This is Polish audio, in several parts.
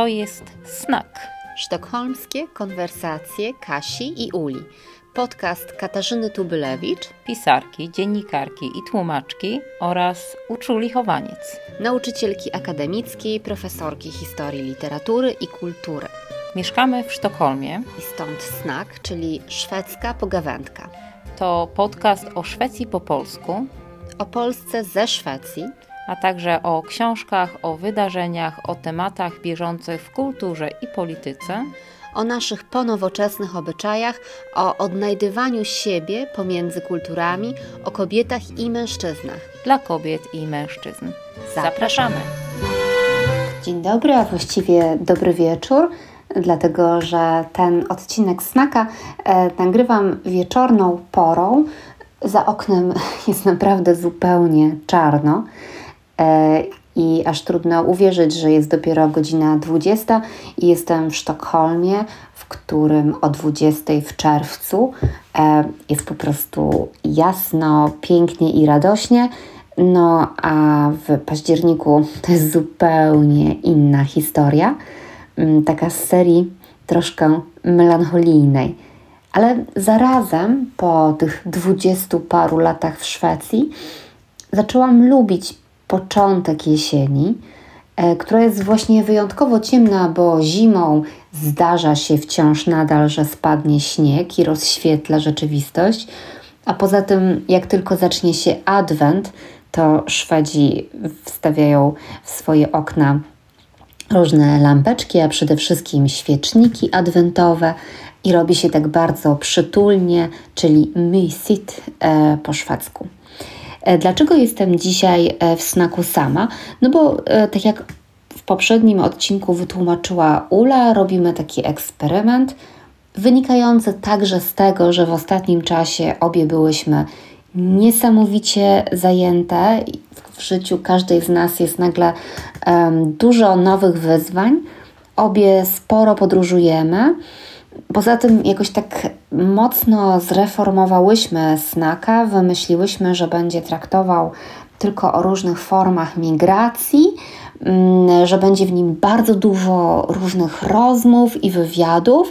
to jest Snak. Sztokholmskie konwersacje Kasi i Uli. Podcast Katarzyny Tubylewicz, pisarki, dziennikarki i tłumaczki oraz uczuli chowaniec. Nauczycielki akademickiej, profesorki historii literatury i kultury. Mieszkamy w Sztokholmie. I stąd Snak, czyli szwedzka pogawędka. To podcast o Szwecji po polsku. O Polsce ze Szwecji a także o książkach, o wydarzeniach, o tematach bieżących w kulturze i polityce, o naszych ponowoczesnych obyczajach, o odnajdywaniu siebie pomiędzy kulturami, o kobietach i mężczyznach. Dla kobiet i mężczyzn. Zapraszamy. Dzień dobry, a właściwie dobry wieczór, dlatego że ten odcinek Snaka e, nagrywam wieczorną porą. Za oknem jest naprawdę zupełnie czarno. E, i aż trudno uwierzyć, że jest dopiero godzina 20 i jestem w Sztokholmie, w którym o 20 w czerwcu e, jest po prostu jasno, pięknie i radośnie. No a w październiku to jest zupełnie inna historia, mm, taka z serii troszkę melancholijnej. Ale zarazem po tych dwudziestu paru latach w Szwecji zaczęłam lubić początek jesieni, e, która jest właśnie wyjątkowo ciemna, bo zimą zdarza się wciąż nadal, że spadnie śnieg i rozświetla rzeczywistość. A poza tym, jak tylko zacznie się adwent, to Szwedzi wstawiają w swoje okna różne lampeczki, a przede wszystkim świeczniki adwentowe i robi się tak bardzo przytulnie, czyli mysigt e, po szwedzku. E, dlaczego jestem dzisiaj e, w snaku sama? No bo e, tak jak w poprzednim odcinku wytłumaczyła Ula, robimy taki eksperyment wynikający także z tego, że w ostatnim czasie obie byłyśmy niesamowicie zajęte. W życiu każdej z nas jest nagle um, dużo nowych wyzwań. Obie sporo podróżujemy. Poza tym jakoś tak mocno zreformowałyśmy Snaka, wymyśliłyśmy, że będzie traktował tylko o różnych formach migracji, mm, że będzie w nim bardzo dużo różnych rozmów i wywiadów.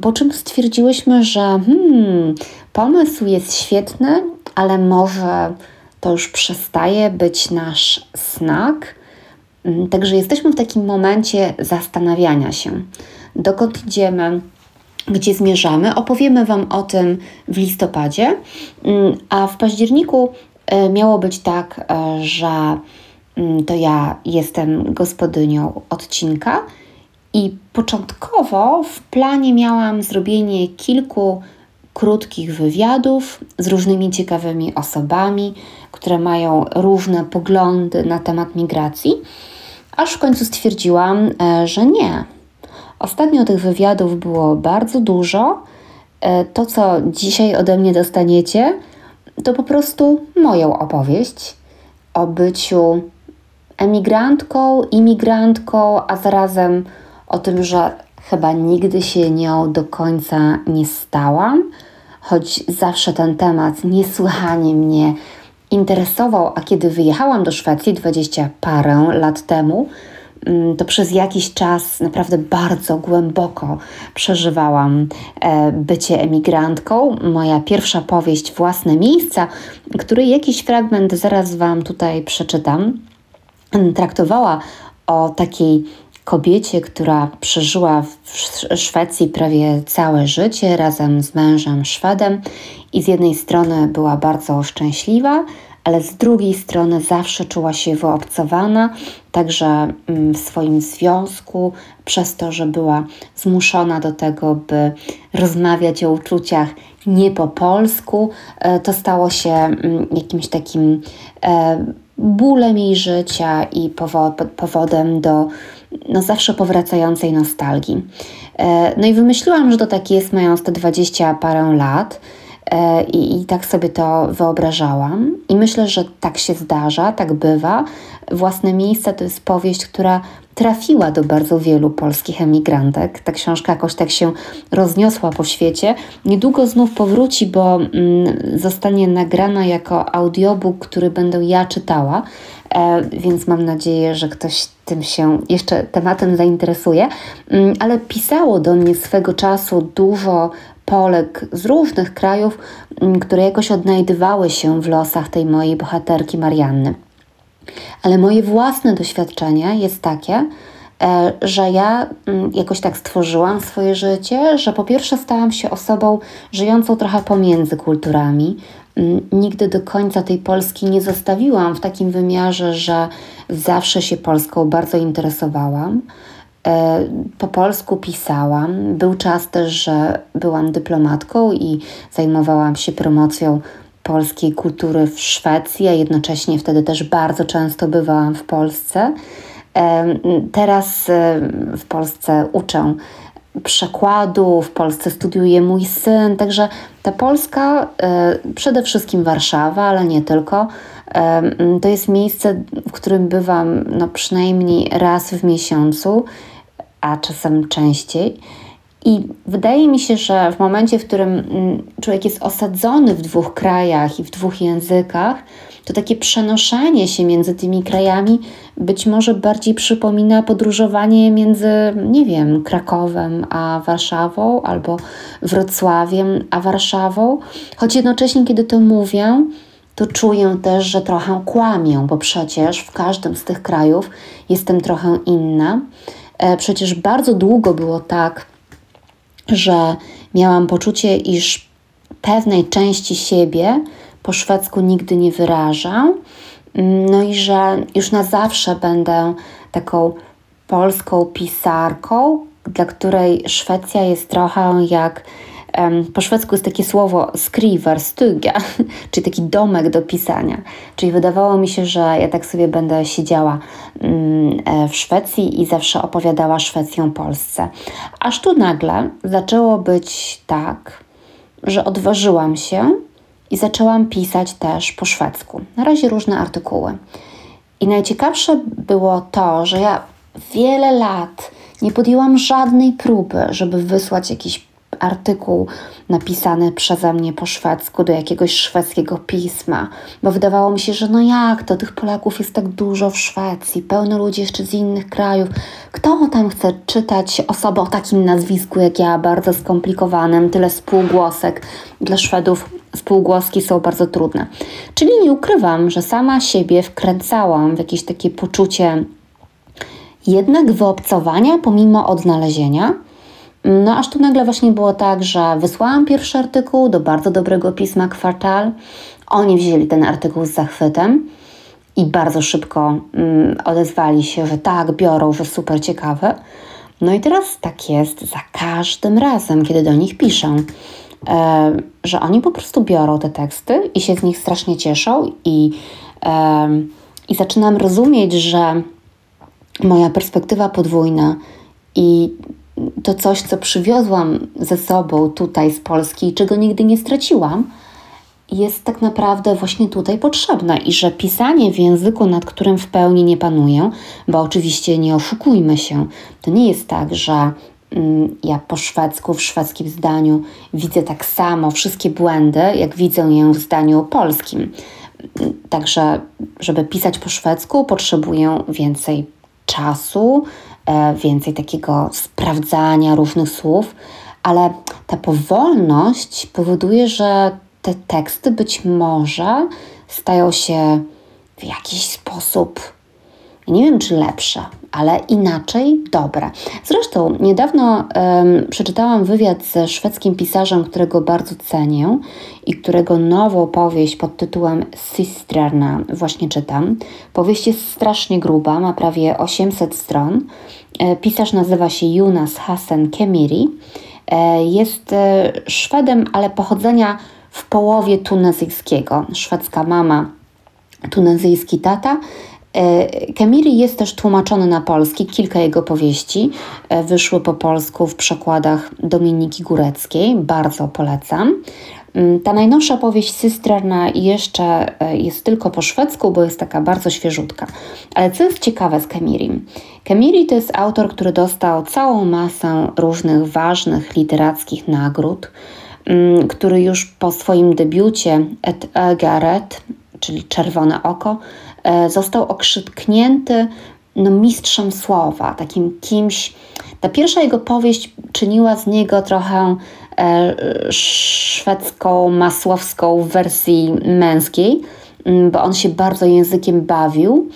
Po czym stwierdziłyśmy, że hmm, pomysł jest świetny, ale może to już przestaje być nasz snak. Mm, także jesteśmy w takim momencie zastanawiania się dokąd idziemy, gdzie zmierzamy. Opowiemy Wam o tym w listopadzie, mm, a w październiku e, miało być tak, e, że mm, to ja jestem gospodynią odcinka i początkowo w planie miałam zrobienie kilku krótkich wywiadów z różnymi ciekawymi osobami, które mają różne poglądy na temat migracji, aż w końcu stwierdziłam, e, że nie, Ostatnio tych wywiadów było bardzo dużo. E, to, co dzisiaj ode mnie dostaniecie, to po prostu moją opowieść o byciu emigrantką, imigrantką, a zarazem o tym, że chyba nigdy się nią do końca nie stałam, choć zawsze ten temat niesłychanie mnie interesował, a kiedy wyjechałam do Szwecji dwadzieścia parę lat temu, to przez jakiś czas naprawdę bardzo głęboko przeżywałam e, bycie emigrantką. Moja pierwsza powieść Własne Miejsca, której jakiś fragment zaraz Wam tutaj przeczytam, traktowała o takiej kobiecie, która przeżyła w Szwecji prawie całe życie razem z mężem Szwedem i z jednej strony była bardzo szczęśliwa, ale z drugiej strony zawsze czuła się wyobcowana, także mm, w swoim związku, przez to, że była zmuszona do tego, by rozmawiać o uczuciach nie po polsku, e, to stało się mm, jakimś takim e, bólem jej życia i powodem do no, zawsze powracającej nostalgii. E, no i wymyśliłam, że to tak jest, mając te dwadzieścia parę lat I, I tak sobie to wyobrażałam. I myślę, że tak się zdarza, tak bywa. Własne miejsce to jest powieść, która trafiła do bardzo wielu polskich emigrantek. Ta książka jakoś tak się rozniosła po świecie. Niedługo znów powróci, bo mm, zostanie nagrana jako audiobook, który będę ja czytała. E, więc mam nadzieję, że ktoś tym się jeszcze tematem zainteresuje. Mm, ale pisało do mnie swego czasu dużo Polek z różnych krajów, mm, które jakoś odnajdywały się w losach tej mojej bohaterki Marianny. Ale moje własne doświadczenie jest takie, e, że ja mm, jakoś tak stworzyłam swoje życie, że po pierwsze stałam się osobą żyjącą trochę pomiędzy kulturami. Mm, nigdy do końca tej Polski nie zostawiłam w takim wymiarze, że zawsze się Polską bardzo interesowałam. E, po polsku pisałam. Był czas też, że byłam dyplomatką i zajmowałam się promocją polskiej kultury w Szwecji, a jednocześnie wtedy też bardzo często bywałam w Polsce. E, teraz e, w Polsce uczę przekładu, w Polsce studiuje mój syn, także ta Polska, przede wszystkim Warszawa, ale nie tylko, to jest miejsce, w którym bywam no, przynajmniej raz w miesiącu a czasem częściej. I wydaje mi się, że w momencie, w którym mm, człowiek jest osadzony w dwóch krajach i w dwóch językach, to takie przenoszenie się między tymi krajami być może bardziej przypomina podróżowanie między, nie wiem, Krakowem a Warszawą albo Wrocławiem a Warszawą. Choć jednocześnie, kiedy to mówię, to czuję też, że trochę kłamię, bo przecież w każdym z tych krajów jestem trochę inna. E, przecież bardzo długo było tak, że miałam poczucie, iż pewnej części siebie po szwedzku nigdy nie wyrażam, no i że już na zawsze będę taką polską pisarką, dla której Szwecja jest trochę jak po szwedzku jest takie słowo skriver, stuga, czyli taki domek do pisania. Czyli wydawało mi się, że ja tak sobie będę siedziała mm, e, w Szwecji i zawsze opowiadała Szwecją Polsce. Aż tu nagle zaczęło być tak, że odważyłam się i zaczęłam pisać też po szwedzku. Na razie różne artykuły. I najciekawsze było to, że ja wiele lat nie podjęłam żadnej próby, żeby wysłać jakiś artykuł napisany przeze mnie po szwedzku do jakiegoś szwedzkiego pisma, bo wydawało mi się, że no jak to, tych Polaków jest tak dużo w Szwecji, pełno ludzi jeszcze z innych krajów. Kto tam chce czytać osobę o takim nazwisku jak ja, bardzo skomplikowanym, tyle spółgłosek. Dla Szwedów spółgłoski są bardzo trudne. Czyli nie ukrywam, że sama siebie wkręcałam w jakieś takie poczucie jednak wyobcowania pomimo odnalezienia, no aż tu nagle właśnie było tak, że wysłałam pierwszy artykuł do bardzo dobrego pisma Kwartal. Oni wzięli ten artykuł z zachwytem i bardzo szybko mm, odezwali się, że tak, biorą, że super ciekawe. No i teraz tak jest za każdym razem, kiedy do nich piszę, e, że oni po prostu biorą te teksty i się z nich strasznie cieszą i, e, i zaczynam rozumieć, że moja perspektywa podwójna i to coś, co przywiozłam ze sobą tutaj z Polski i czego nigdy nie straciłam, jest tak naprawdę właśnie tutaj potrzebne i że pisanie w języku, nad którym w pełni nie panuję, bo oczywiście nie oszukujmy się, to nie jest tak, że mm, ja po szwedzku, w szwedzkim zdaniu widzę tak samo wszystkie błędy, jak widzę je w zdaniu polskim. Także, żeby pisać po szwedzku, potrzebuję więcej czasu, więcej takiego sprawdzania różnych słów, ale ta powolność powoduje, że te teksty być może stają się w jakiś sposób, nie wiem czy lepsze, ale inaczej dobre. Zresztą niedawno um, przeczytałam wywiad ze szwedzkim pisarzem, którego bardzo cenię i którego nową powieść pod tytułem Sistrarna właśnie czytam. Powieść jest strasznie gruba, ma prawie 800 stron. E, pisarz nazywa się Jonas Hassen Kemiri. E, jest e, Szwedem, ale pochodzenia w połowie tunezyjskiego. Szwedzka mama, tunezyjski tata. Kemiri jest też tłumaczony na polski. Kilka jego powieści wyszły po polsku w przekładach Dominiki Góreckiej. Bardzo polecam. Mm, ta najnowsza powieść Systrarna jeszcze e, jest tylko po szwedzku, bo jest taka bardzo świeżutka. Ale co jest ciekawe z Kemirim? Kemiri to jest autor, który dostał całą masę różnych ważnych literackich nagród, mm, który już po swoim debiucie Et Garet, czyli Czerwone Oko, e, został okrzytknięty no, mistrzem słowa, takim kimś. Ta pierwsza jego powieść czyniła z niego trochę e, szwedzką, masłowską w wersji męskiej, mm, bo on się bardzo językiem bawił.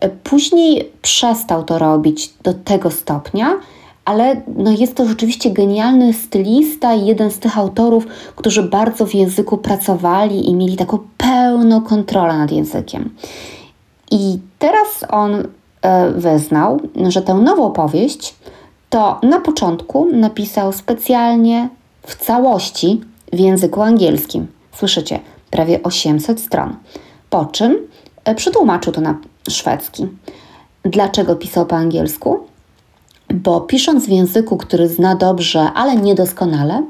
E, później przestał to robić do tego stopnia, ale no jest to rzeczywiście genialny stylista i jeden z tych autorów, którzy bardzo w języku pracowali i mieli taką pełną kontrolę nad językiem. I teraz on E, wyznał, że tę nową powieść to na początku napisał specjalnie w całości w języku angielskim. Słyszycie, prawie 800 stron. Po czym e, przetłumaczył to na szwedzki. Dlaczego pisał po angielsku? Bo pisząc w języku, który zna dobrze, ale niedoskonale,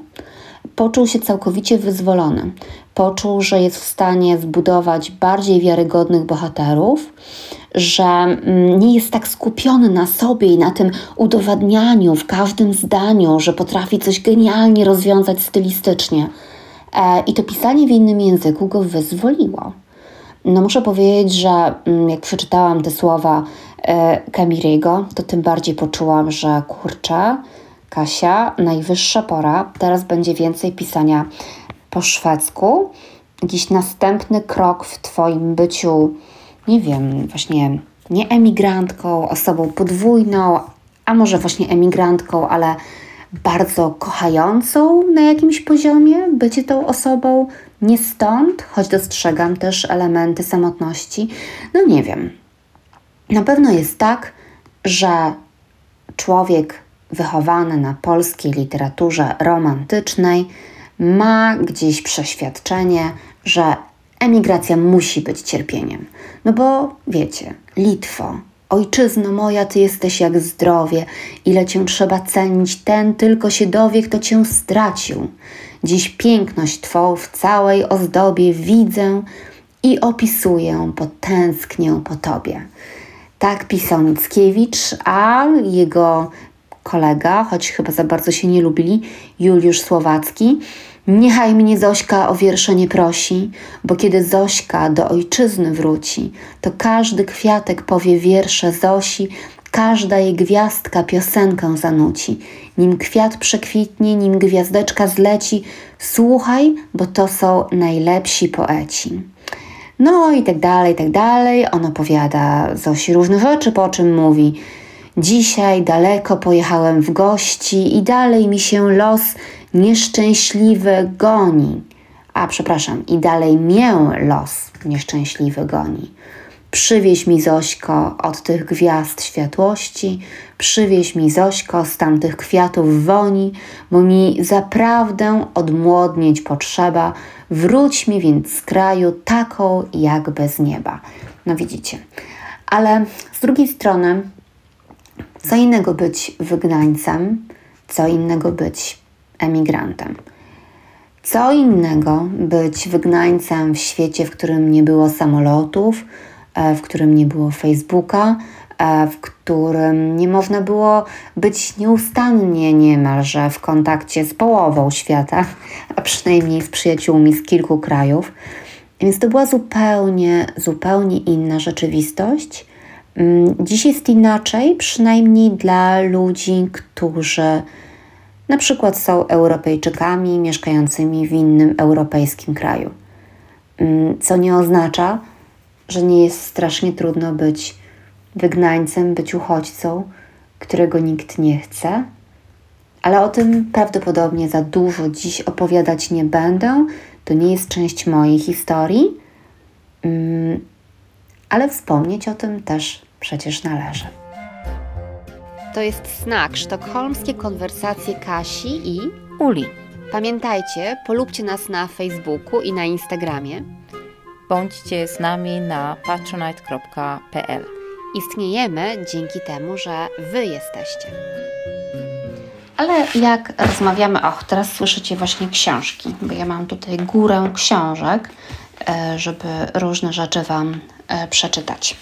poczuł się całkowicie wyzwolony. Poczuł, że jest w stanie zbudować bardziej wiarygodnych bohaterów, że mm, nie jest tak skupiony na sobie i na tym udowadnianiu w każdym zdaniu, że potrafi coś genialnie rozwiązać stylistycznie. E, I to pisanie w innym języku go wyzwoliło. No muszę powiedzieć, że mm, jak przeczytałam te słowa Kamiriego, e, to tym bardziej poczułam, że kurczę, Kasia, najwyższa pora. Teraz będzie więcej pisania po szwedzku. Jakiś następny krok w Twoim byciu, nie wiem, właśnie nie emigrantką, osobą podwójną, a może właśnie emigrantką, ale bardzo kochającą na jakimś poziomie bycie tą osobą nie stąd, choć dostrzegam też elementy samotności. No nie wiem. Na pewno jest tak, że człowiek wychowany na polskiej literaturze romantycznej, ma gdzieś przeświadczenie, że emigracja musi być cierpieniem. No bo wiecie, Litwo, ojczyzno moja, ty jesteś jak zdrowie, ile cię trzeba cenić, ten tylko się dowie, kto cię stracił. Dziś piękność twą w całej ozdobie widzę i opisuję, bo tęsknię po tobie. Tak pisał Mickiewicz, a jego kolega, choć chyba za bardzo się nie lubili, Juliusz Słowacki. Niechaj mnie Zośka o wiersze nie prosi, bo kiedy Zośka do ojczyzny wróci, to każdy kwiatek powie wiersze Zosi, każda jej gwiazdka piosenkę zanuci. Nim kwiat przekwitnie, nim gwiazdeczka zleci, słuchaj, bo to są najlepsi poeci. No i tak dalej, i tak dalej. On opowiada Zosi różne rzeczy, po czym mówi – Dzisiaj daleko pojechałem w gości i dalej mi się los nieszczęśliwy goni. A przepraszam, i dalej mię los nieszczęśliwy goni. Przywieź mi Zośko od tych gwiazd światłości, przywieź mi Zośko z tamtych kwiatów woni, bo mi zaprawdę odmłodnieć potrzeba, wróć mi więc z kraju taką jak bez nieba. No widzicie. Ale z drugiej strony co innego być wygnańcem, co innego być emigrantem. Co innego być wygnańcem w świecie, w którym nie było samolotów, e, w którym nie było Facebooka, e, w którym nie można było być nieustannie niemalże w kontakcie z połową świata, a przynajmniej z przyjaciółmi z kilku krajów. Więc to była zupełnie, zupełnie inna rzeczywistość dziś jest inaczej, przynajmniej dla ludzi, którzy na przykład są Europejczykami mieszkającymi w innym europejskim kraju. Mm, co nie oznacza, że nie jest strasznie trudno być wygnańcem, być uchodźcą, którego nikt nie chce. Ale o tym prawdopodobnie za dużo dziś opowiadać nie będę. To nie jest część mojej historii, mm, ale wspomnieć o tym też przecież należy. To jest znak sztokholmskie konwersacje Kasi i Uli. Pamiętajcie, polubcie nas na Facebooku i na Instagramie. Bądźcie z nami na patronite.pl. Istniejemy dzięki temu, że Wy jesteście. Ale jak rozmawiamy, och, teraz słyszycie właśnie książki, bo ja mam tutaj górę książek, e, żeby różne rzeczy Wam przeczytać.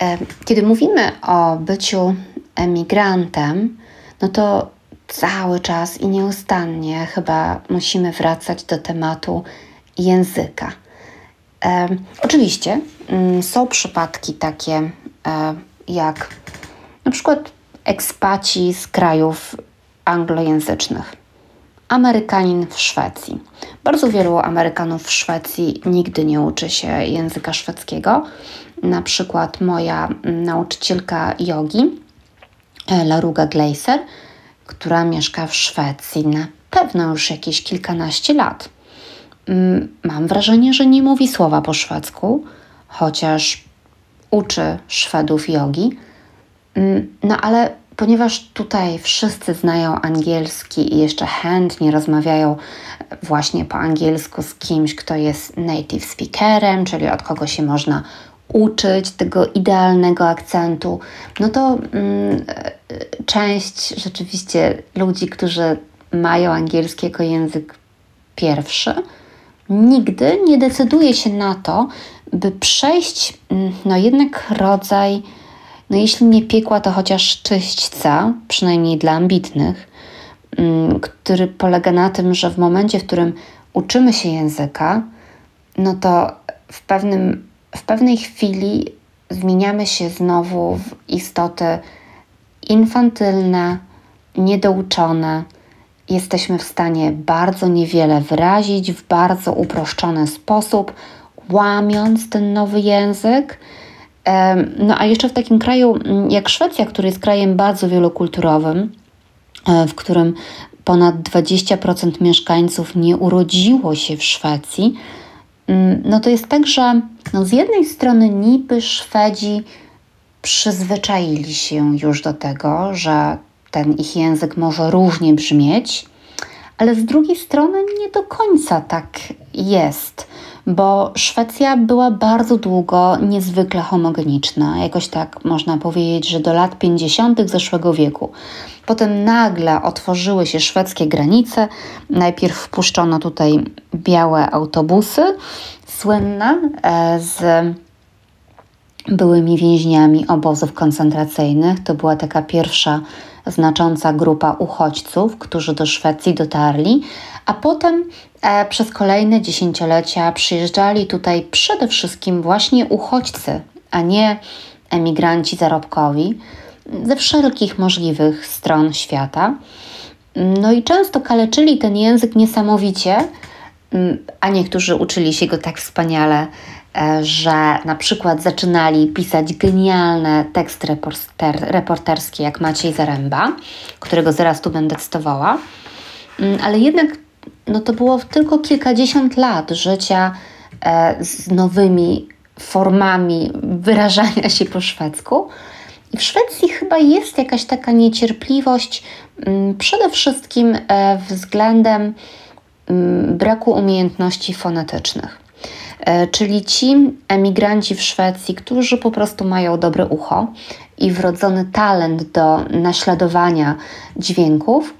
E, kiedy mówimy o byciu emigrantem, no to cały czas i nieustannie chyba musimy wracać do tematu języka. E, oczywiście mm, są przypadki takie, e, jak na przykład ekspaci z krajów anglojęzycznych. Amerykanin w Szwecji. Bardzo wielu Amerykanów w Szwecji nigdy nie uczy się języka szwedzkiego. Na przykład moja nauczycielka jogi, e, Laruga Gleiser, która mieszka w Szwecji na pewno już jakieś kilkanaście lat. Mm, mam wrażenie, że nie mówi słowa po szwedzku, chociaż uczy Szwedów jogi. Mm, no ale ponieważ tutaj wszyscy znają angielski i jeszcze chętnie rozmawiają właśnie po angielsku z kimś, kto jest native speakerem, czyli od kogo się można uczyć tego idealnego akcentu, no to mm, część rzeczywiście ludzi, którzy mają angielski jako język pierwszy, nigdy nie decyduje się na to, by przejść mm, no jednak rodzaj, no jeśli nie piekła, to chociaż czyśćca, przynajmniej dla ambitnych, mm, który polega na tym, że w momencie, w którym uczymy się języka, no to w, pewnym, w pewnej chwili zmieniamy się znowu w istoty infantylne, niedouczone. Jesteśmy w stanie bardzo niewiele wyrazić w bardzo uproszczony sposób, łamiąc ten nowy język. No a jeszcze w takim kraju mm, jak Szwecja, który jest krajem bardzo wielokulturowym, e, w którym ponad 20% mieszkańców nie urodziło się w Szwecji, mm, no to jest tak, że no z jednej strony niby Szwedzi przyzwyczaili się już do tego, że ten ich język może różnie brzmieć, ale z drugiej strony nie do końca tak jest, bo Szwecja była bardzo długo niezwykle homogeniczna. Jakoś tak można powiedzieć, że do lat 50. zeszłego wieku. Potem nagle otworzyły się szwedzkie granice. Najpierw wpuszczono tutaj białe autobusy, słynne e, z byłymi więźniami obozów koncentracyjnych. To była taka pierwsza znacząca grupa uchodźców, którzy do Szwecji dotarli, a potem e, przez kolejne dziesięciolecia przyjeżdżali tutaj przede wszystkim właśnie uchodźcy, a nie emigranci zarobkowi ze wszelkich możliwych stron świata. No i często kaleczyli ten język niesamowicie, mm, a niektórzy uczyli się go tak wspaniale, że na przykład zaczynali pisać genialne teksty reporter, reporterskie, jak Maciej Zaręba, którego zaraz tu będę cytowała, mm, ale jednak no to było tylko kilkadziesiąt lat życia e, z nowymi formami wyrażania się po szwedzku. I w Szwecji chyba jest jakaś taka niecierpliwość, mm, przede wszystkim e, względem mm, braku umiejętności fonetycznych. E, czyli ci emigranci w Szwecji, którzy po prostu mają dobre ucho i wrodzony talent do naśladowania dźwięków,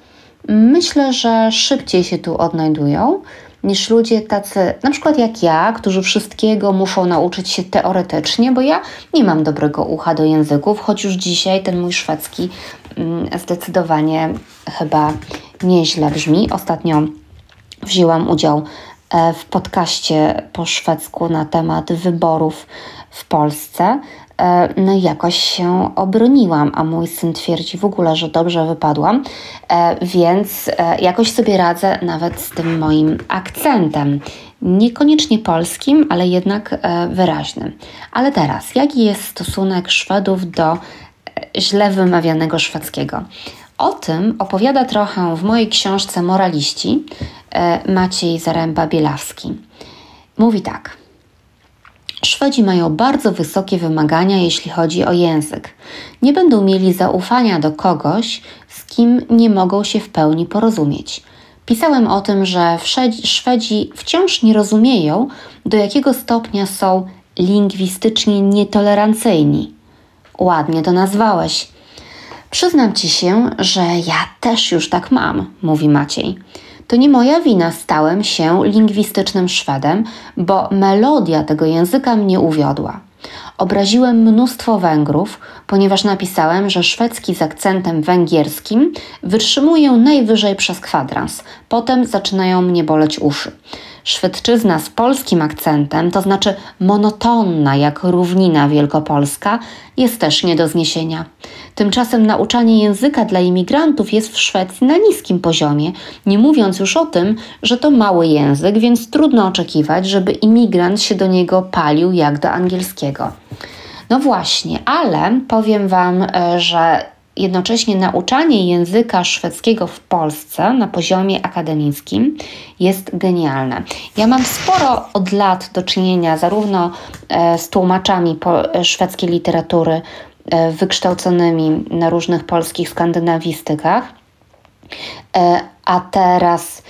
myślę, że szybciej się tu odnajdują niż ludzie tacy, na przykład jak ja, którzy wszystkiego muszą nauczyć się teoretycznie, bo ja nie mam dobrego ucha do języków, choć już dzisiaj ten mój szwedzki mm, zdecydowanie chyba nieźle brzmi. Ostatnio wzięłam udział w podcaście po szwedzku na temat wyborów w Polsce. E, no i jakoś się obroniłam, a mój syn twierdzi w ogóle, że dobrze wypadłam, e, więc jakoś sobie radzę nawet z tym moim akcentem. Niekoniecznie polskim, ale jednak wyraźnym. Ale teraz, jaki jest stosunek Szwedów do źle wymawianego szwedzkiego? O tym opowiada trochę w mojej książce Moraliści e, Maciej Zaręba-Bielawski. Mówi tak. Szwedzi mają bardzo wysokie wymagania, jeśli chodzi o język. Nie będą mieli zaufania do kogoś, z kim nie mogą się w pełni porozumieć. Pisałem o tym, że Szwedzi wciąż nie rozumieją, do jakiego stopnia są lingwistycznie nietolerancyjni. Ładnie to nazwałeś. Przyznam ci się, że ja też już tak mam, mówi Maciej. To nie moja wina, stałem się lingwistycznym Szwedem, bo melodia tego języka mnie uwiodła. Obraziłem mnóstwo Węgrów, ponieważ napisałem, że szwedzki z akcentem węgierskim wytrzymuje najwyżej przez kwadrans. Potem zaczynają mnie boleć uszy. Szwedczyzna z polskim akcentem, to znaczy monotonna jak równina wielkopolska, jest też nie do zniesienia. Tymczasem nauczanie języka dla imigrantów jest w Szwecji na niskim poziomie, nie mówiąc już o tym, że to mały język, więc trudno oczekiwać, żeby imigrant się do niego palił jak do angielskiego. No właśnie, ale powiem Wam, e, że jednocześnie nauczanie języka szwedzkiego w Polsce na poziomie akademickim jest genialne. Ja mam sporo od lat do czynienia zarówno e, z tłumaczami szwedzkiej literatury e, wykształconymi na różnych polskich skandynawistykach, a teraz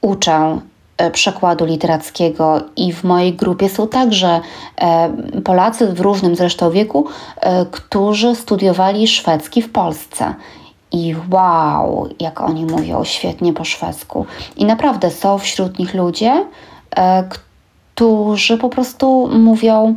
uczę E, przekładu literackiego i w mojej grupie są także e, Polacy w różnym zresztą wieku, e, którzy studiowali szwedzki w Polsce. I wow, jak oni mówią świetnie po szwedzku. I naprawdę są wśród nich ludzie, którzy po prostu mówią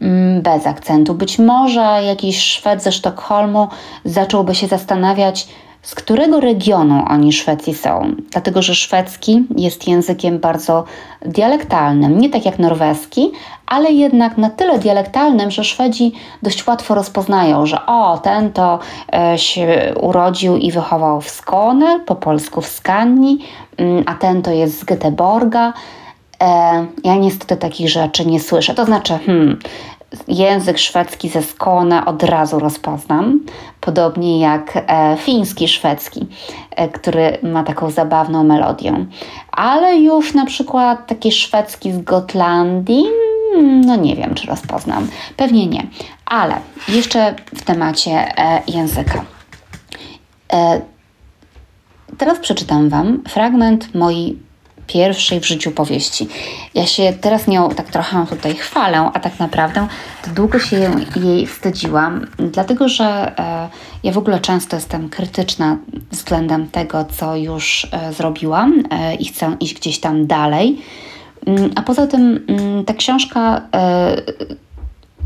mm, bez akcentu. Być może jakiś Szwed ze Sztokholmu zacząłby się zastanawiać, z którego regionu oni Szwecji są, dlatego że szwedzki jest językiem bardzo dialektalnym, nie tak jak norweski, ale jednak na tyle dialektalnym, że Szwedzi dość łatwo rozpoznają, że o, ten to e, się urodził i wychował w Skåne, po polsku w Skanii, mm, a ten to jest z Göteborga. E, ja niestety takich rzeczy nie słyszę. To znaczy, hmm, język szwedzki ze Skåne od razu rozpoznam, podobnie jak e, fiński szwedzki, e, który ma taką zabawną melodię. Ale już na przykład taki szwedzki z Gotlandii, mm, no nie wiem, czy rozpoznam. Pewnie nie. Ale jeszcze w temacie e, języka. Teraz przeczytam Wam fragment mojej pierwszej w życiu powieści. Ja się teraz nią tak trochę tutaj chwalę, a tak naprawdę to długo się jej wstydziłam, dlatego że e, ja w ogóle często jestem krytyczna względem tego, co już e, zrobiłam e, i chcę iść gdzieś tam dalej. Mm, a poza tym mm, ta książka, e,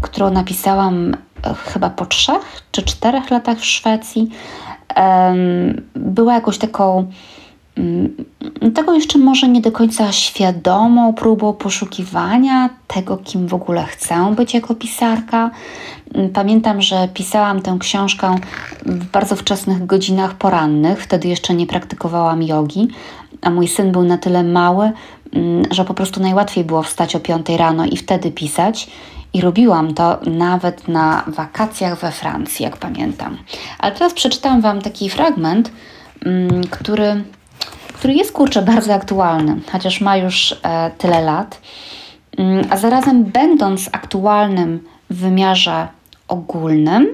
którą napisałam e, chyba po trzech czy czterech latach w Szwecji, była jakoś taką tego jeszcze może nie do końca świadomą próbą poszukiwania tego, kim w ogóle chcę być jako pisarka. Mm, pamiętam, że pisałam tę książkę w bardzo wczesnych godzinach porannych, wtedy jeszcze nie praktykowałam jogi, a mój syn był na tyle mały, mm, że po prostu najłatwiej było wstać o 5 rano i wtedy pisać. I robiłam to nawet na wakacjach we Francji, jak pamiętam. Ale teraz przeczytam Wam taki fragment, który który jest kurczę bardzo aktualny, chociaż ma już e, tyle lat, mm, a zarazem będąc aktualnym w wymiarze ogólnym,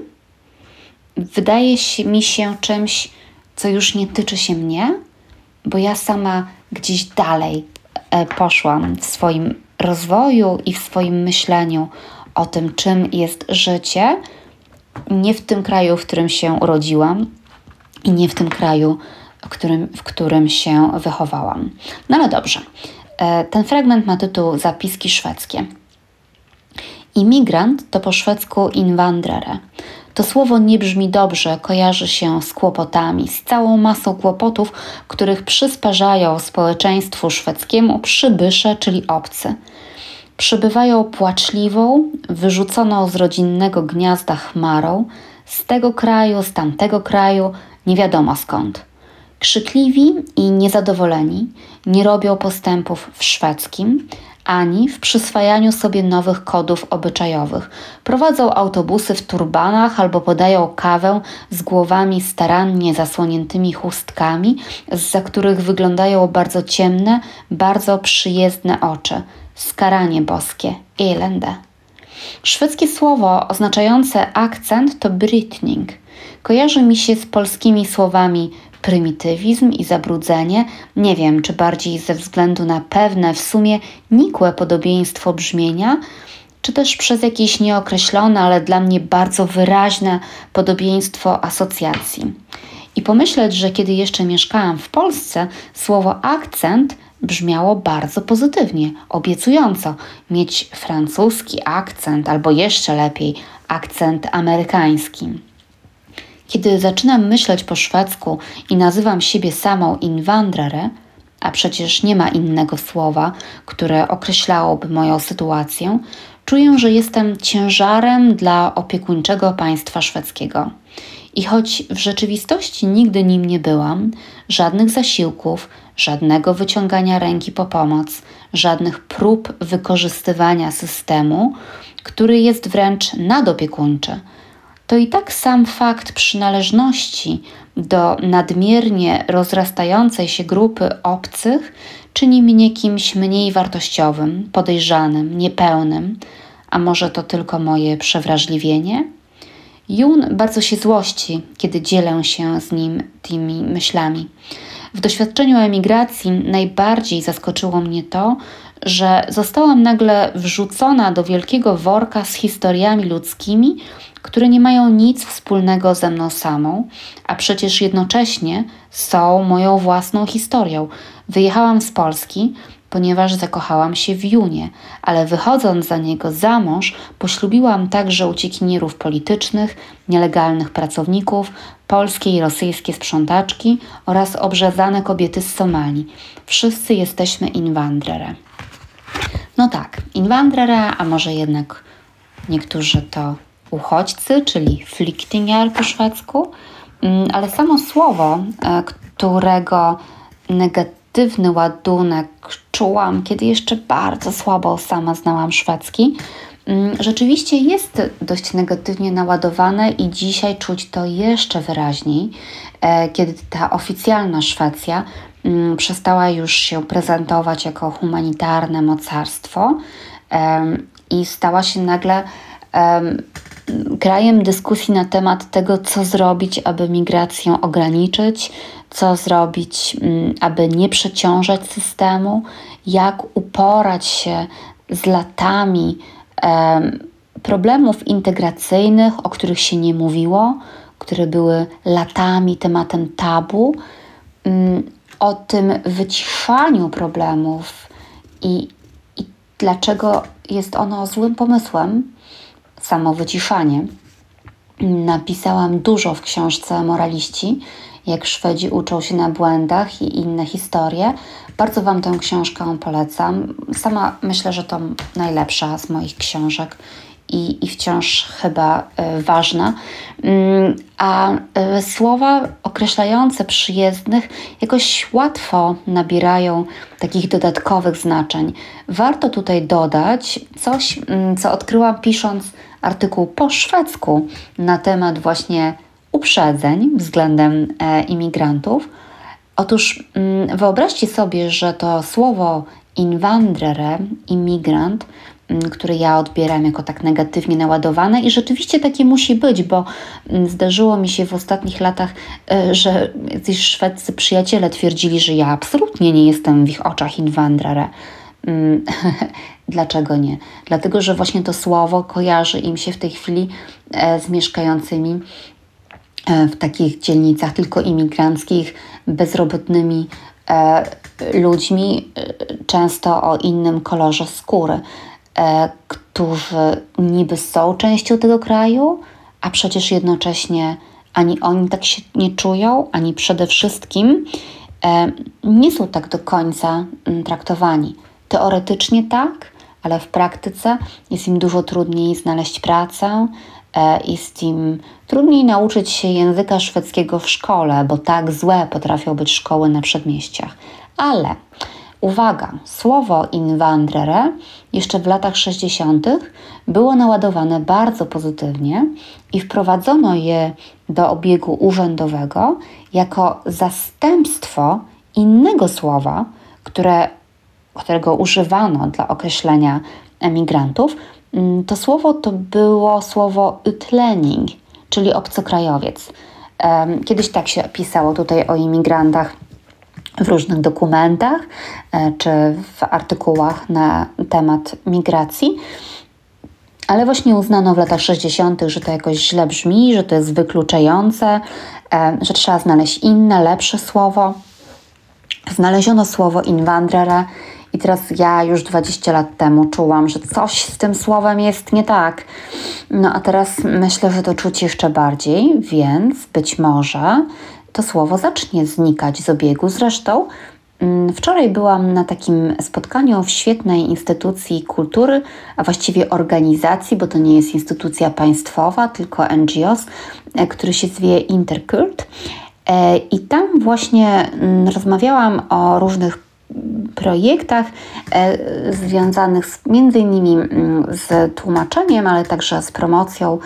wydaje się, mi się czymś, co już nie tyczy się mnie, bo ja sama gdzieś dalej e, poszłam w swoim rozwoju i w swoim myśleniu o tym, czym jest życie, nie w tym kraju, w którym się urodziłam i nie w tym kraju, którym, w którym się wychowałam. No ale dobrze. E, ten fragment ma tytuł Zapiski szwedzkie. Imigrant to po szwedzku invandrare. To słowo nie brzmi dobrze, kojarzy się z kłopotami, z całą masą kłopotów, których przysparzają społeczeństwu szwedzkiemu przybysze, czyli obcy. Przybywają płaczliwą, wyrzuconą z rodzinnego gniazda chmarą, z tego kraju, z tamtego kraju, nie wiadomo skąd. Krzykliwi i niezadowoleni nie robią postępów w szwedzkim ani w przyswajaniu sobie nowych kodów obyczajowych. Prowadzą autobusy w turbanach albo podają kawę z głowami starannie zasłoniętymi chustkami, za których wyglądają bardzo ciemne, bardzo przyjezdne oczy. Skaranie boskie, elende. Szwedzkie słowo oznaczające akcent to brytning. Kojarzy mi się z polskimi słowami prymitywizm i zabrudzenie, nie wiem, czy bardziej ze względu na pewne, w sumie nikłe podobieństwo brzmienia, czy też przez jakieś nieokreślone, ale dla mnie bardzo wyraźne podobieństwo asocjacji. I pomyśleć, że kiedy jeszcze mieszkałam w Polsce, słowo akcent brzmiało bardzo pozytywnie, obiecująco mieć francuski akcent, albo jeszcze lepiej akcent amerykański. Kiedy zaczynam myśleć po szwedzku i nazywam siebie samą invandrare, a przecież nie ma innego słowa, które określałoby moją sytuację, czuję, że jestem ciężarem dla opiekuńczego państwa szwedzkiego. I choć w rzeczywistości nigdy nim nie byłam, żadnych zasiłków, żadnego wyciągania ręki po pomoc, żadnych prób wykorzystywania systemu, który jest wręcz nadopiekuńczy, to i tak sam fakt przynależności do nadmiernie rozrastającej się grupy obcych czyni mnie kimś mniej wartościowym, podejrzanym, niepełnym, a może to tylko moje przewrażliwienie? Jun bardzo się złości, kiedy dzielę się z nim tymi myślami. W doświadczeniu emigracji najbardziej zaskoczyło mnie to, że zostałam nagle wrzucona do wielkiego worka z historiami ludzkimi, które nie mają nic wspólnego ze mną samą, a przecież jednocześnie są moją własną historią. Wyjechałam z Polski, ponieważ zakochałam się w Junie, ale wychodząc za niego za mąż, poślubiłam także uciekinierów politycznych, nielegalnych pracowników, polskie i rosyjskie sprzątaczki oraz obrzezane kobiety z Somalii. Wszyscy jesteśmy inwandrere. No tak, inwandrere, a może jednak niektórzy to uchodźcy, czyli flyktingar po szwedzku, mm, ale samo słowo, e, którego negatywny ładunek czułam, kiedy jeszcze bardzo słabo sama znałam szwedzki, mm, rzeczywiście jest dość negatywnie naładowane i dzisiaj czuć to jeszcze wyraźniej, e, kiedy ta oficjalna Szwecja przestała już się prezentować jako humanitarne mocarstwo i stała się nagle krajem dyskusji na temat tego, co zrobić, aby migrację ograniczyć, co zrobić, mm, aby nie przeciążać systemu, jak uporać się z latami problemów integracyjnych, o których się nie mówiło, które były latami tematem tabu, mm, o tym wyciszaniu problemów i, i dlaczego jest ono złym pomysłem samo wyciszanie. Napisałam dużo w książce Moraliści, jak Szwedzi uczą się na błędach i inne historie. Bardzo Wam tę książkę polecam. Sama myślę, że to najlepsza z moich książek i, i wciąż chyba y, ważna. Y, a y, słowa określające przyjezdnych jakoś łatwo nabierają takich dodatkowych znaczeń. Warto tutaj dodać coś, co odkryłam pisząc artykuł po szwedzku na temat właśnie uprzedzeń względem e, imigrantów. Otóż mm, wyobraźcie sobie, że to słowo inwandrare, imigrant, mm, które ja odbieram jako tak negatywnie naładowane i rzeczywiście takie musi być, bo mm, zdarzyło mi się w ostatnich latach, e, że jacyś szwedzcy przyjaciele twierdzili, że ja absolutnie nie jestem w ich oczach inwandrare. Dlaczego nie? Dlatego, że właśnie to słowo kojarzy im się w tej chwili e, z mieszkającymi e, w takich dzielnicach tylko imigranckich, bezrobotnymi ludźmi, często o innym kolorze skóry, którzy niby są częścią tego kraju, a przecież jednocześnie ani oni tak się nie czują, ani przede wszystkim nie są tak do końca mm, traktowani. Teoretycznie tak, ale w praktyce jest im dużo trudniej znaleźć pracę, e, jest im trudniej nauczyć się języka szwedzkiego w szkole, bo tak złe potrafią być szkoły na przedmieściach. Ale uwaga, słowo invandrare jeszcze w latach 60. było naładowane bardzo pozytywnie i wprowadzono je do obiegu urzędowego jako zastępstwo innego słowa, które którego używano dla określenia emigrantów, mm, to słowo to było słowo utlänning, czyli obcokrajowiec. Kiedyś tak się pisało tutaj o imigrantach w różnych dokumentach e, czy w artykułach na temat migracji. ale właśnie uznano w latach 60., że to jakoś źle brzmi, że to jest wykluczające, e, że trzeba znaleźć inne, lepsze słowo. Znaleziono słowo inwandrare i teraz ja już 20 lat temu czułam, że coś z tym słowem jest nie tak. No a teraz myślę, że to czuć jeszcze bardziej, więc być może to słowo zacznie znikać z obiegu. Zresztą mm, Wczoraj byłam na takim spotkaniu w świetnej instytucji kultury, a właściwie organizacji, bo to nie jest instytucja państwowa, tylko NGOs, e, który się zwie Interkult. E, I tam właśnie mm, rozmawiałam o różnych projektach e, związanych z, między innymi mm, z tłumaczeniem, ale także z promocją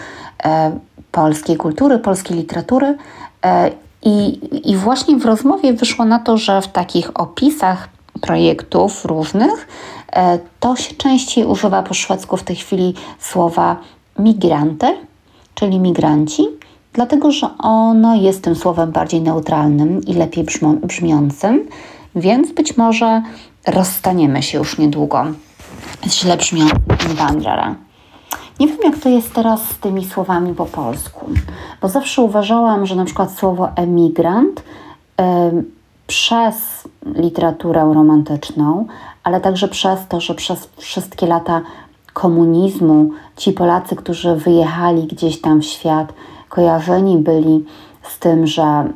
polskiej kultury, polskiej literatury. I, I właśnie w rozmowie wyszło na to, że w takich opisach projektów różnych e, to się częściej używa po szwedzku w tej chwili słowa migrante, czyli migranci, dlatego że ono jest tym słowem bardziej neutralnym i lepiej brzmiącym, więc być może rozstaniemy się już niedługo z źle brzmiącym inwandrara. Nie wiem, jak to jest teraz z tymi słowami po polsku, bo zawsze uważałam, że na przykład słowo emigrant y, przez literaturę romantyczną, ale także przez to, że przez wszystkie lata komunizmu ci Polacy, którzy wyjechali gdzieś tam w świat, kojarzeni byli z tym, że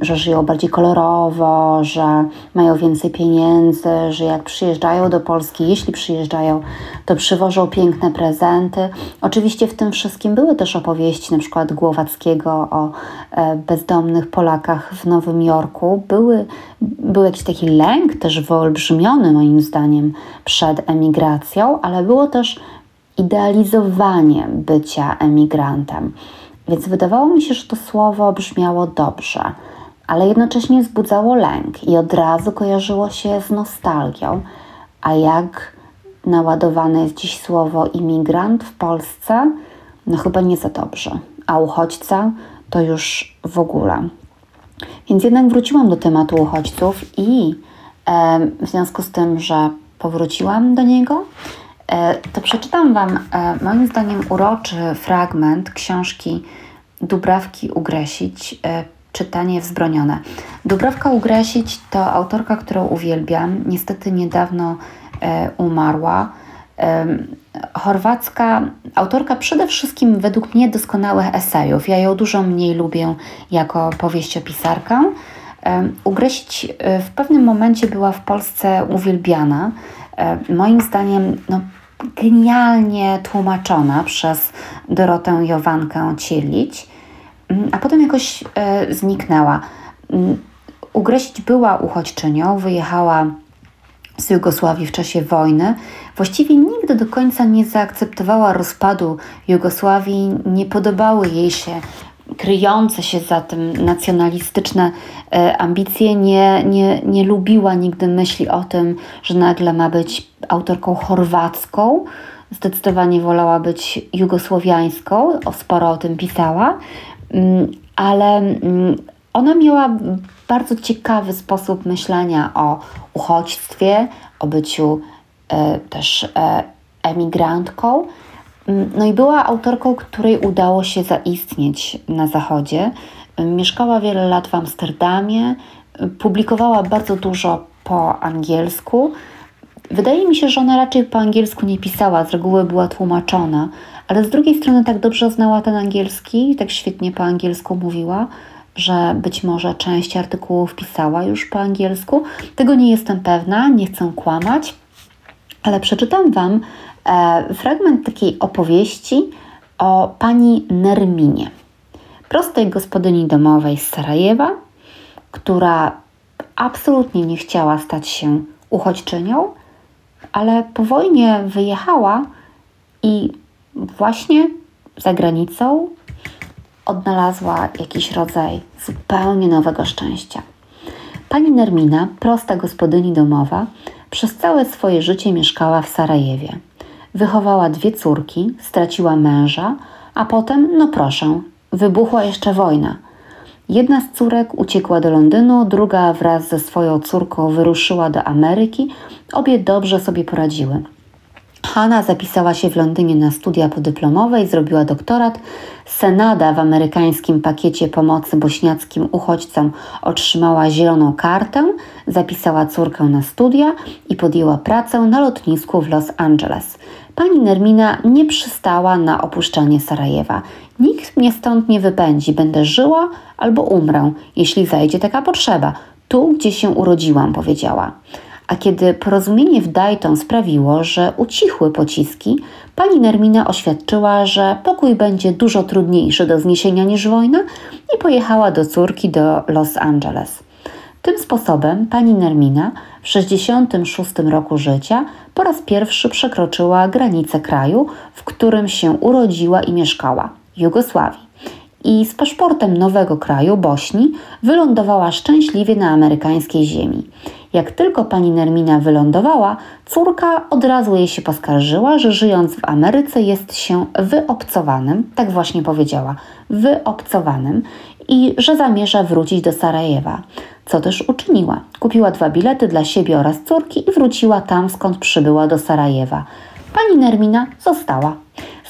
że żyją bardziej kolorowo, że mają więcej pieniędzy, że jak przyjeżdżają do Polski, jeśli przyjeżdżają, to przywożą piękne prezenty. Oczywiście w tym wszystkim były też opowieści, na przykład Głowackiego o e, bezdomnych Polakach w Nowym Jorku. Były, był jakiś taki lęk, też wyolbrzymiony moim zdaniem przed emigracją, ale było też idealizowanie bycia emigrantem. Więc wydawało mi się, że to słowo brzmiało dobrze ale jednocześnie wzbudzało lęk i od razu kojarzyło się z nostalgią. A jak naładowane jest dziś słowo imigrant w Polsce? No chyba nie za dobrze. A uchodźca to już w ogóle. Więc jednak wróciłam do tematu uchodźców i e, w związku z tym, że powróciłam do niego, e, to przeczytam Wam e, moim zdaniem uroczy fragment książki Dubrawki Ugresić e, czytanie wzbronione. Dubrawka Ugrasić to autorka, którą uwielbiam. Niestety niedawno e, umarła. E, chorwacka autorka przede wszystkim według mnie doskonałych esejów. Ja ją dużo mniej lubię jako powieściopisarkę. E, Ugresić e, w pewnym momencie była w Polsce uwielbiana. E, moim zdaniem no, genialnie tłumaczona przez Dorotę Jowankę Cielić. Mm, a potem jakoś e, zniknęła. Mm, Ugryźć była uchodźczynią, wyjechała z Jugosławii w czasie wojny. Właściwie nigdy do końca nie zaakceptowała rozpadu Jugosławii, nie podobały jej się kryjące się za tym nacjonalistyczne e, ambicje, nie, nie, nie lubiła nigdy myśli o tym, że nagle ma być autorką chorwacką. Zdecydowanie wolała być jugosłowiańską, sporo o tym pisała. Mm, ale mm, ona miała bardzo ciekawy sposób myślenia o uchodźstwie, o byciu e, też e, emigrantką. Mm, no i była autorką, której udało się zaistnieć na Zachodzie. Mieszkała wiele lat w Amsterdamie, publikowała bardzo dużo po angielsku. Wydaje mi się, że ona raczej po angielsku nie pisała, z reguły była tłumaczona, ale z drugiej strony tak dobrze znała ten angielski, tak świetnie po angielsku mówiła, że być może część artykułów pisała już po angielsku. Tego nie jestem pewna, nie chcę kłamać, ale przeczytam Wam e, fragment takiej opowieści o pani Nerminie, prostej gospodyni domowej z Sarajewa, która absolutnie nie chciała stać się uchodźczynią, ale po wojnie wyjechała i właśnie za granicą odnalazła jakiś rodzaj zupełnie nowego szczęścia. Pani Nermina, prosta gospodyni domowa, przez całe swoje życie mieszkała w Sarajewie. Wychowała dwie córki, straciła męża, a potem, no proszę, wybuchła jeszcze wojna. Jedna z córek uciekła do Londynu, druga wraz ze swoją córką wyruszyła do Ameryki. Obie dobrze sobie poradziły. Hanna zapisała się w Londynie na studia podyplomowe i zrobiła doktorat. Senada w amerykańskim pakiecie pomocy bośniackim uchodźcom otrzymała zieloną kartę, zapisała córkę na studia i podjęła pracę na lotnisku w Los Angeles. Pani Nermina nie przystała na opuszczanie Sarajewa. Nikt mnie stąd nie wypędzi, będę żyła albo umrę, jeśli zajdzie taka potrzeba. Tu, gdzie się urodziłam, powiedziała. A kiedy porozumienie w Dayton sprawiło, że ucichły pociski, pani Nermina oświadczyła, że pokój będzie dużo trudniejszy do zniesienia niż wojna i pojechała do córki do Los Angeles. Tym sposobem pani Nermina w 66 roku życia po raz pierwszy przekroczyła granicę kraju, w którym się urodziła i mieszkała Jugosławii. I z paszportem nowego kraju, Bośni, wylądowała szczęśliwie na amerykańskiej ziemi. Jak tylko pani Nermina wylądowała, córka od razu jej się poskarżyła, że żyjąc w Ameryce jest się wyobcowanym, tak właśnie powiedziała, wyobcowanym i że zamierza wrócić do Sarajewa, co też uczyniła. Kupiła dwa bilety dla siebie oraz córki i wróciła tam, skąd przybyła do Sarajewa. Pani Nermina została.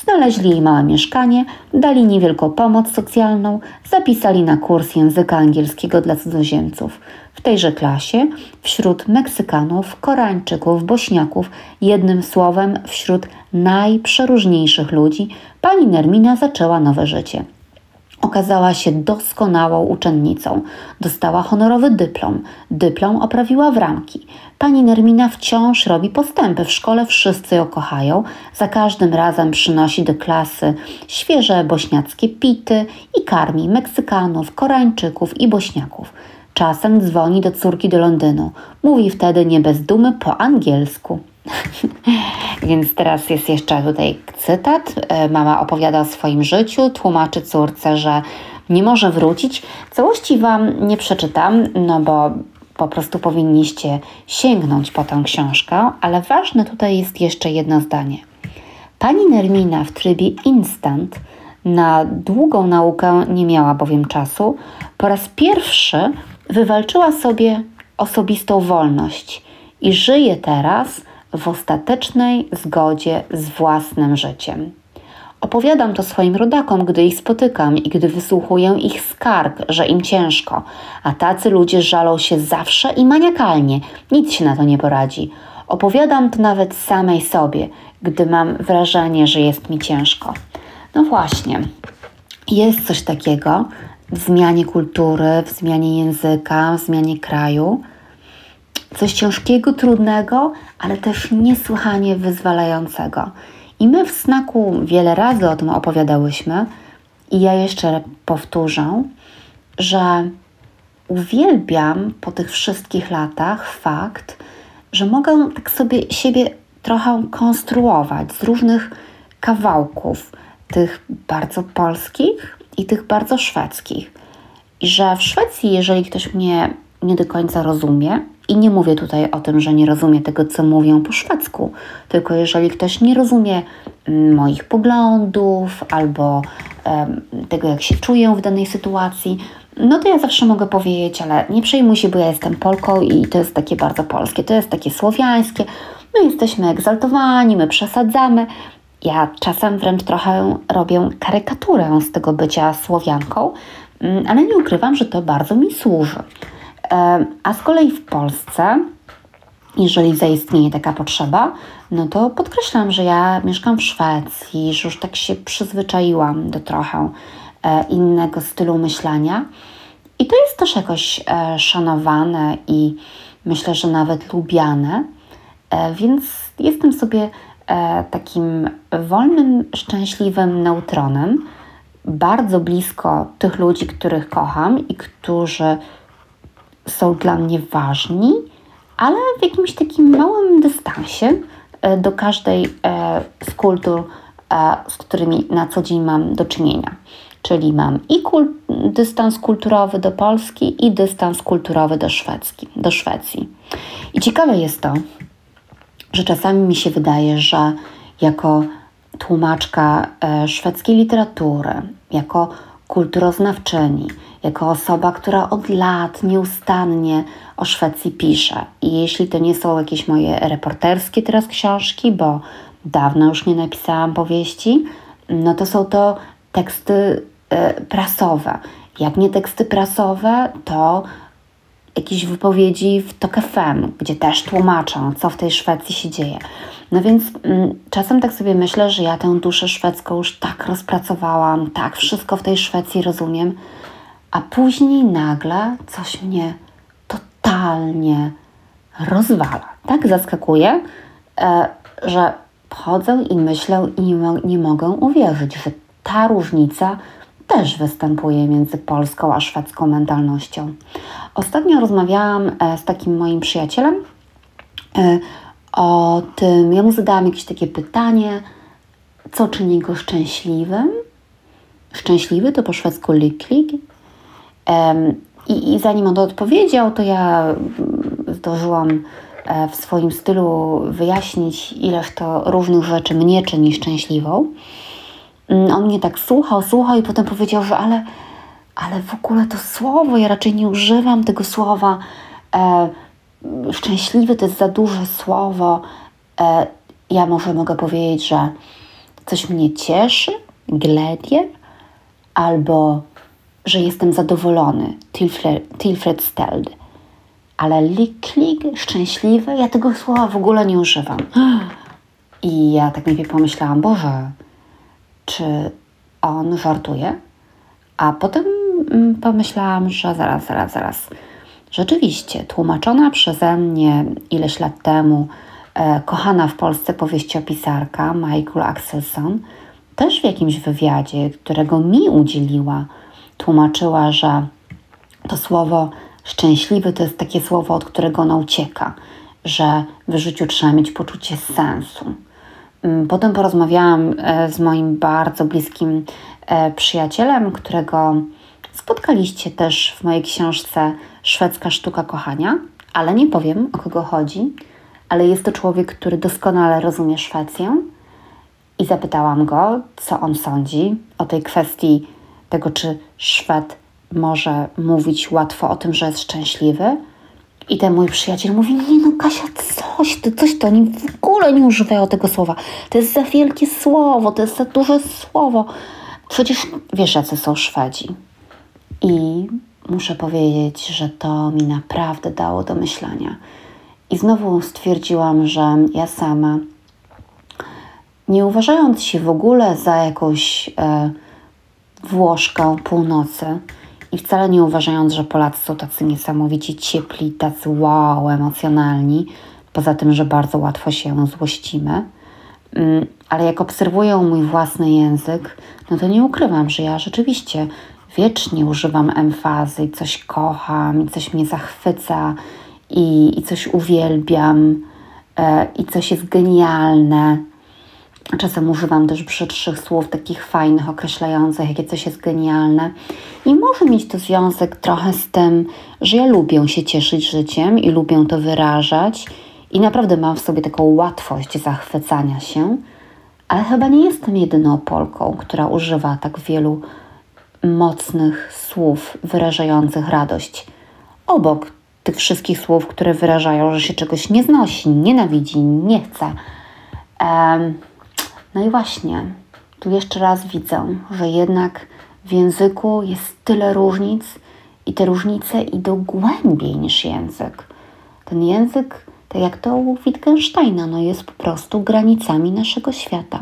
Znaleźli jej małe mieszkanie, dali niewielką pomoc socjalną, zapisali na kurs języka angielskiego dla cudzoziemców. W tejże klasie, wśród Meksykanów, Koreańczyków, Bośniaków, jednym słowem wśród najprzeróżniejszych ludzi, pani Nermina zaczęła nowe życie. Okazała się doskonałą uczennicą. Dostała honorowy dyplom. Dyplom oprawiła w ramki. Pani Nermina wciąż robi postępy. W szkole wszyscy ją kochają. Za każdym razem przynosi do klasy świeże bośniackie pity i karmi Meksykanów, Koreańczyków i Bośniaków. Czasem dzwoni do córki do Londynu. Mówi wtedy nie bez dumy po angielsku. Więc teraz jest jeszcze tutaj cytat. E, mama opowiada o swoim życiu, tłumaczy córce, że nie może wrócić. Całości Wam nie przeczytam, no bo po prostu powinniście sięgnąć po tę książkę, ale ważne tutaj jest jeszcze jedno zdanie. Pani Nermina w trybie instant na długą naukę nie miała bowiem czasu. Po raz pierwszy wywalczyła sobie osobistą wolność i żyje teraz w ostatecznej zgodzie z własnym życiem. Opowiadam to swoim rodakom, gdy ich spotykam i gdy wysłuchuję ich skarg, że im ciężko, a tacy ludzie żalą się zawsze i maniakalnie, nic się na to nie poradzi. Opowiadam to nawet samej sobie, gdy mam wrażenie, że jest mi ciężko. No właśnie, jest coś takiego w zmianie kultury, w zmianie języka, w zmianie kraju, coś ciężkiego, trudnego, ale też niesłychanie wyzwalającego. I my w snaku wiele razy o tym opowiadałyśmy, i ja jeszcze powtórzę, że uwielbiam po tych wszystkich latach fakt, że mogę tak sobie siebie trochę konstruować z różnych kawałków, tych bardzo polskich i tych bardzo szwedzkich. I że w Szwecji, jeżeli ktoś mnie nie do końca rozumie, i nie mówię tutaj o tym, że nie rozumie tego, co mówią po szwedzku, tylko jeżeli ktoś nie rozumie mm, moich poglądów albo tego, jak się czuję w danej sytuacji, no to ja zawsze mogę powiedzieć, ale nie przejmuj się, bo ja jestem Polką i to jest takie bardzo polskie, to jest takie słowiańskie. My jesteśmy egzaltowani, my przesadzamy. Ja czasem wręcz trochę robię karykaturę z tego bycia Słowianką, mm, ale nie ukrywam, że to bardzo mi służy. A z kolei w Polsce, jeżeli zaistnieje taka potrzeba, no to podkreślam, że ja mieszkam w Szwecji, że już tak się przyzwyczaiłam do trochę e, innego stylu myślenia. I to jest też jakoś e, szanowane i myślę, że nawet lubiane, e, więc jestem sobie takim wolnym, szczęśliwym neutronem, bardzo blisko tych ludzi, których kocham i którzy są dla mnie ważni, ale w jakimś takim małym dystansie e, do każdej e, z kultur, e, z którymi na co dzień mam do czynienia. Czyli mam i kul dystans kulturowy do Polski, i dystans kulturowy do, Szwedzki, do Szwecji. I ciekawe jest to, że czasami mi się wydaje, że jako tłumaczka szwedzkiej literatury, jako kulturoznawczyni, jako osoba, która od lat nieustannie o Szwecji pisze. I jeśli to nie są jakieś moje reporterskie teraz książki, bo dawno już nie napisałam powieści, no to są to teksty e, prasowe. Jak nie teksty prasowe, to jakieś wypowiedzi w TOK FM, gdzie też tłumaczą, co w tej Szwecji się dzieje. No więc mm, czasem tak sobie myślę, że ja tę duszę szwedzką już tak rozpracowałam, tak wszystko w tej Szwecji rozumiem, a później nagle coś mnie totalnie rozwala. Tak zaskakuje, e, że chodzę i myślę i nie, nie mogę uwierzyć, że ta różnica też występuje między polską a szwedzką mentalnością. Ostatnio rozmawiałam e, z takim moim przyjacielem e, o tym, ja mu zadałam jakieś takie pytanie, co czyni go szczęśliwym. Szczęśliwy to po szwedzku lycklig. I, I zanim on odpowiedział, to ja zdążyłam e, w swoim stylu wyjaśnić, ileż to różnych rzeczy mnie czyni szczęśliwą. Mm, on mnie tak słuchał, słuchał i potem powiedział, że ale, ale w ogóle to słowo, ja raczej nie używam tego słowa. E, szczęśliwy to jest za duże słowo. E, ja może mogę powiedzieć, że coś mnie cieszy, gledie, albo że jestem zadowolony, tilfred steld. Ale lycklig, szczęśliwy, ja tego słowa w ogóle nie używam. I ja tak najpierw pomyślałam, Boże, czy on żartuje? A potem mm, pomyślałam, że zaraz, zaraz, zaraz. Rzeczywiście, tłumaczona przeze mnie ileś lat temu e, kochana w Polsce powieściopisarka Michael Axelson też w jakimś wywiadzie, którego mi udzieliła, tłumaczyła, że to słowo szczęśliwy to jest takie słowo, od którego ona ucieka, że w życiu trzeba mieć poczucie sensu. Mm, potem porozmawiałam e, z moim bardzo bliskim e, przyjacielem, którego spotkaliście też w mojej książce Szwedzka Sztuka Kochania, ale nie powiem o kogo chodzi, ale jest to człowiek, który doskonale rozumie Szwecję i zapytałam go, co on sądzi o tej kwestii tego, czy Szwed może mówić łatwo o tym, że jest szczęśliwy. I ten mój przyjaciel mówi, nie no Kasia, coś ty, coś to, oni w ogóle nie używają tego słowa. To jest za wielkie słowo, to jest za duże słowo. Przecież wiesz, jacy są Szwedzi. I muszę powiedzieć, że to mi naprawdę dało do myślenia. I znowu stwierdziłam, że ja sama, nie uważając się w ogóle za jakąś e, Włoszką północy i wcale nie uważając, że Polacy są tacy niesamowici ciepli, tacy wow, emocjonalni, poza tym, że bardzo łatwo się złościmy. Mm, ale jak obserwuję mój własny język, no to nie ukrywam, że ja rzeczywiście wiecznie używam emfazy i coś kocham, i coś mnie zachwyca, i, i coś uwielbiam, e, i coś jest genialne. Czasem używam też brzydszych słów, takich fajnych, określających, jakie coś jest genialne. I może mieć to związek trochę z tym, że ja lubię się cieszyć życiem i lubię to wyrażać. I naprawdę mam w sobie taką łatwość zachwycania się, ale chyba nie jestem jedyną Polką, która używa tak wielu mocnych słów wyrażających radość. Obok tych wszystkich słów, które wyrażają, że się czegoś nie znosi, nienawidzi, nie chce. Um, no i właśnie, tu jeszcze raz widzę, że jednak w języku jest tyle różnic i te różnice idą głębiej niż język. Ten język, tak jak to u Wittgensteina, no jest po prostu granicami naszego świata.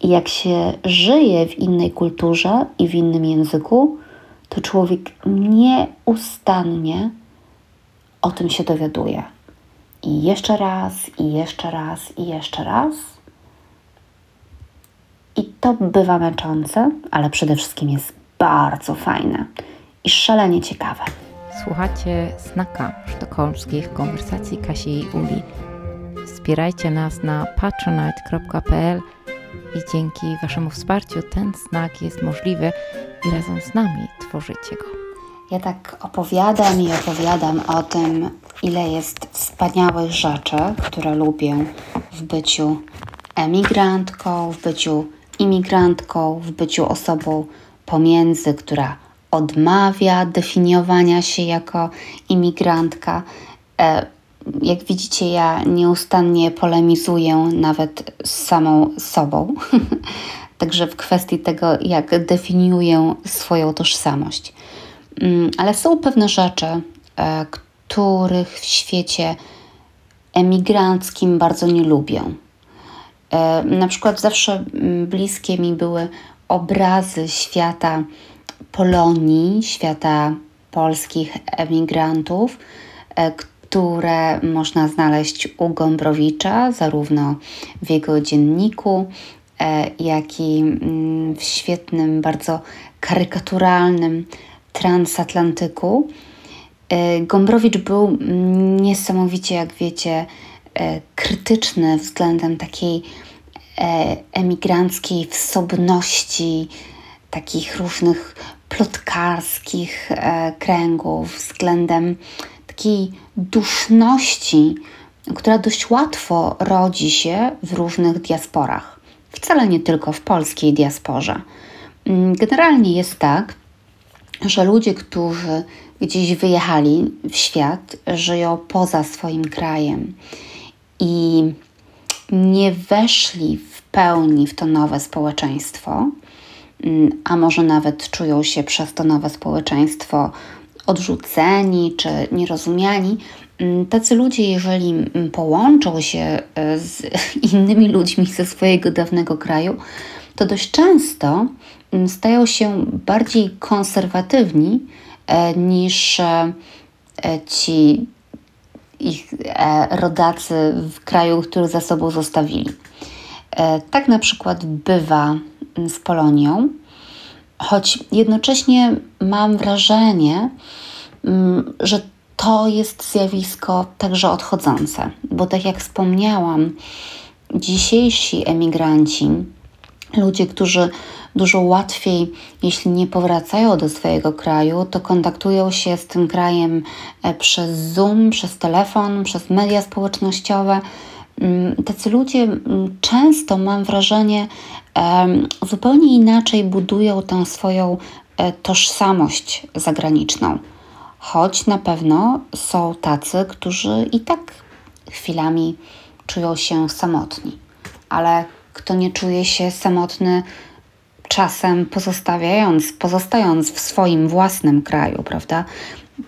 I jak się żyje w innej kulturze i w innym języku, to człowiek nieustannie o tym się dowiaduje. I jeszcze raz, i jeszcze raz, i jeszcze raz i to bywa męczące, ale przede wszystkim jest bardzo fajne i szalenie ciekawe. Słuchacie Snaka sztokholmskich konwersacji Kasi i Uli. Wspierajcie nas na patronite.pl i dzięki Waszemu wsparciu ten znak jest możliwy i razem z nami tworzycie go. Ja tak opowiadam i opowiadam o tym, ile jest wspaniałych rzeczy, które lubię w byciu emigrantką, w byciu imigrantką, w byciu osobą pomiędzy, która odmawia definiowania się jako imigrantka. E, jak widzicie, ja nieustannie polemizuję nawet z samą sobą. Także w kwestii tego, jak definiuję swoją tożsamość. Mm, ale są pewne rzeczy, e, których w świecie emigranckim bardzo nie lubię. E, na przykład zawsze mm, bliskie mi były obrazy świata Polonii, świata polskich emigrantów, e, które można znaleźć u Gombrowicza, zarówno w jego dzienniku, e, jak i mm, w świetnym, bardzo karykaturalnym transatlantyku. Gombrowicz był niesamowicie, jak wiecie, krytyczny względem takiej emigranckiej wsobności, takich różnych plotkarskich e, kręgów, względem takiej duszności, która dość łatwo rodzi się w różnych diasporach. Wcale nie tylko w polskiej diasporze. Mm, generalnie jest tak, że ludzie, którzy gdzieś wyjechali w świat, żyją poza swoim krajem i nie weszli w pełni w to nowe społeczeństwo, mm, a może nawet czują się przez to nowe społeczeństwo odrzuceni czy nierozumiani, mm, tacy ludzie, jeżeli mm, połączą się e, z innymi ludźmi ze swojego dawnego kraju, to dość często stają się bardziej konserwatywni e, niż e, ci ich rodacy w kraju, który za sobą zostawili. E, tak na przykład bywa z Polonią, choć jednocześnie mam wrażenie, mm, że to jest zjawisko także odchodzące, bo tak jak wspomniałam, dzisiejsi emigranci, ludzie, którzy dużo łatwiej, jeśli nie powracają do swojego kraju, to kontaktują się z tym krajem e, przez Zoom, przez telefon, przez media społecznościowe Mm, tacy ludzie mm, często, mam wrażenie, zupełnie inaczej budują tę swoją e, tożsamość zagraniczną. Choć na pewno są tacy, którzy i tak chwilami czują się samotni. Ale kto nie czuje się samotny, czasem pozostawiając, pozostając w swoim własnym kraju, prawda?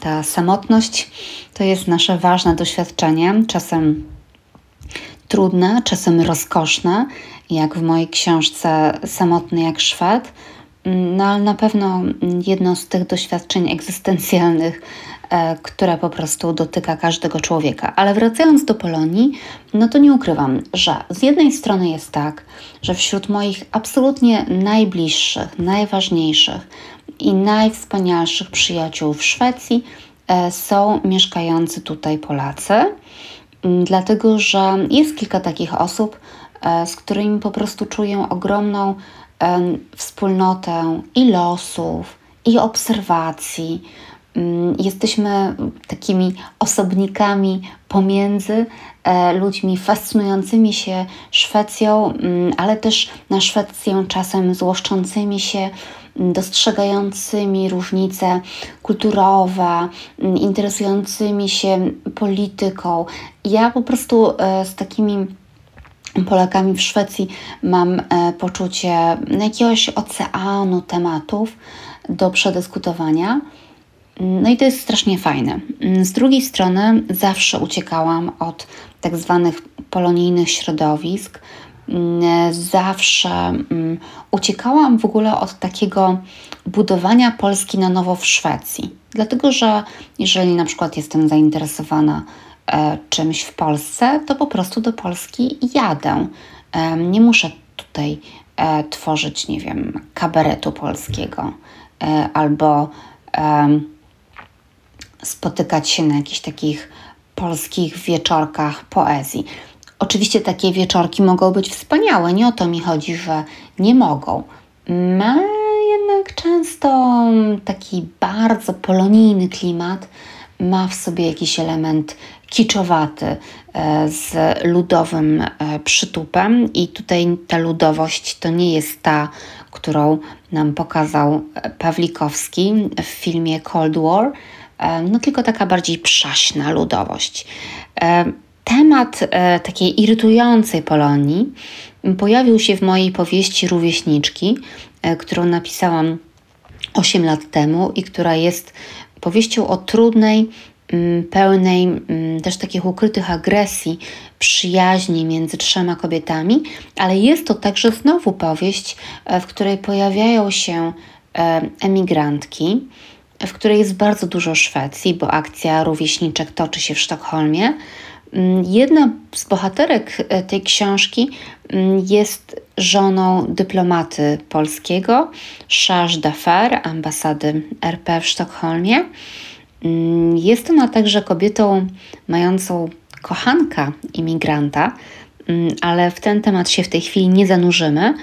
Ta samotność to jest nasze ważne doświadczenie, czasem trudne, czasem rozkoszne, jak w mojej książce Samotny jak Szwed, no ale na pewno jedno z tych doświadczeń egzystencjalnych, które po prostu dotyka każdego człowieka. Ale wracając do Polonii, no to nie ukrywam, że z jednej strony jest tak, że wśród moich absolutnie najbliższych, najważniejszych i najwspanialszych przyjaciół w Szwecji e, są mieszkający tutaj Polacy. Mm, dlatego że jest kilka takich osób, e, z którymi po prostu czuję ogromną wspólnotę i losów, i obserwacji. Mm, jesteśmy takimi osobnikami pomiędzy e, ludźmi fascynującymi się Szwecją, mm, ale też na Szwecję czasem złoszczącymi się dostrzegającymi różnice kulturowe, interesującymi się polityką. Ja po prostu e, z takimi Polakami w Szwecji mam e, poczucie jakiegoś oceanu tematów do przedyskutowania. No i to jest strasznie fajne. Z drugiej strony zawsze uciekałam od tak zwanych polonijnych środowisk, Mm, zawsze mm, uciekałam w ogóle od takiego budowania Polski na nowo w Szwecji. Dlatego, że jeżeli na przykład jestem zainteresowana e, czymś w Polsce, to po prostu do Polski jadę. Nie muszę tutaj e, tworzyć, nie wiem, kabaretu polskiego e, albo spotykać się na jakichś takich polskich wieczorkach poezji. Oczywiście takie wieczorki mogą być wspaniałe, nie o to mi chodzi, że nie mogą. Ma jednak często taki bardzo polonijny klimat, ma w sobie jakiś element kiczowaty e, z ludowym e, przytupem, i tutaj ta ludowość to nie jest ta, którą nam pokazał Pawlikowski w filmie Cold War, no tylko taka bardziej przaśna ludowość. Temat takiej irytującej Polonii pojawił się w mojej powieści Rówieśniczki, którą napisałam 8 lat temu i która jest powieścią o trudnej, mm, pełnej mm, też takich ukrytych agresji, przyjaźni między trzema kobietami, ale jest to także znowu powieść, e, w której pojawiają się e, emigrantki, w której jest bardzo dużo Szwecji, bo akcja rówieśniczek toczy się w Sztokholmie. Mm, jedna z bohaterek e, tej książki mm, jest żoną dyplomaty polskiego, charge d'affaires ambasady RP w Sztokholmie. Mm, jest ona także kobietą mającą kochanka imigranta, ale w ten temat się w tej chwili nie zanurzymy.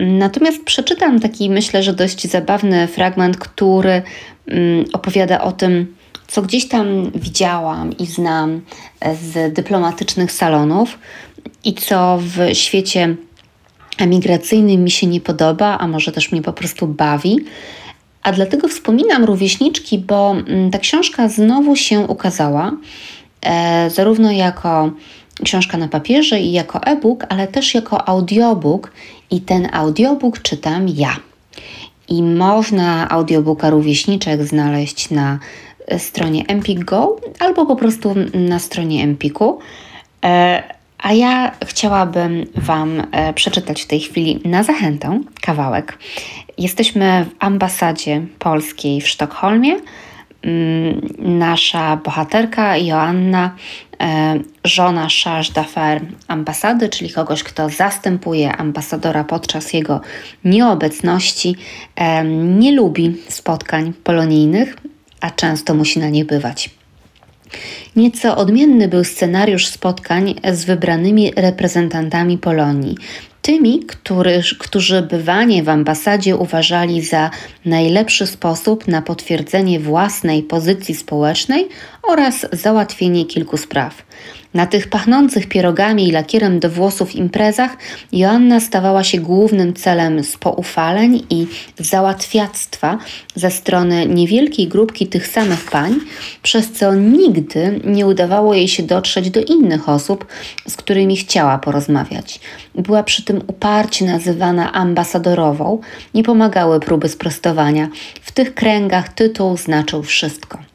Natomiast przeczytam taki, myślę, że dość zabawny fragment, który opowiada o tym, co gdzieś tam widziałam i znam e, z dyplomatycznych salonów i co w świecie emigracyjnym mi się nie podoba, a może też mnie po prostu bawi. A dlatego wspominam rówieśniczki, bo mm, ta książka znowu się ukazała, e, zarówno jako książka na papierze i jako e-book, ale też jako audiobook, i ten audiobook czytam ja. I można audiobooka rówieśniczek znaleźć na stronie Empik Go albo po prostu na stronie Empiku. E, a ja chciałabym Wam e, przeczytać w tej chwili na zachętę kawałek. Jesteśmy w ambasadzie polskiej w Sztokholmie. Mm, nasza bohaterka Joanna, żona charge d'affaires ambasady, czyli kogoś, kto zastępuje ambasadora podczas jego nieobecności, nie lubi spotkań polonijnych, a często musi na nie bywać. Nieco odmienny był scenariusz spotkań z wybranymi reprezentantami Polonii, tymi, który, którzy bywanie w ambasadzie uważali za najlepszy sposób na potwierdzenie własnej pozycji społecznej oraz załatwienie kilku spraw. Na tych pachnących pierogami i lakierem do włosów imprezach Joanna stawała się głównym celem spoufaleń i załatwiactwa ze strony niewielkiej grupki tych samych pań, przez co nigdy nie udawało jej się dotrzeć do innych osób, z którymi chciała porozmawiać. Była przy tym uparcie nazywana ambasadorową, nie pomagały próby sprostowania. W tych kręgach tytuł znaczył wszystko.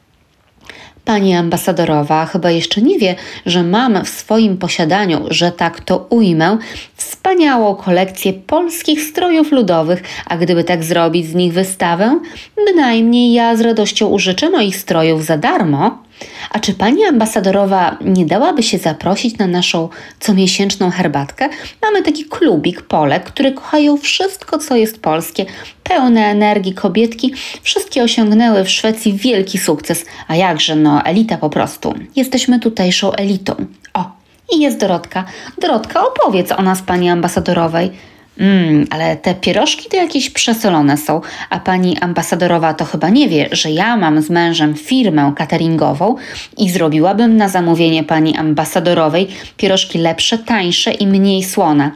Pani ambasadorowa chyba jeszcze nie wie, że mam w swoim posiadaniu, że tak to ujmę, wspaniałą kolekcję polskich strojów ludowych, a gdyby tak zrobić z nich wystawę, bynajmniej ja z radością użyczę moich strojów za darmo. A czy pani ambasadorowa nie dałaby się zaprosić na naszą comiesięczną herbatkę? Mamy taki klubik Polek, które kochają wszystko, co jest polskie, pełne energii kobietki. Wszystkie osiągnęły w Szwecji wielki sukces. A jakże, no, elita po prostu. Jesteśmy tutejszą elitą. O, i jest Dorotka. Dorotka, opowiedz o nas pani ambasadorowej. Mmm, ale te pierożki to jakieś przesolone są, a pani ambasadorowa to chyba nie wie, że ja mam z mężem firmę cateringową i zrobiłabym na zamówienie pani ambasadorowej pierożki lepsze, tańsze i mniej słone.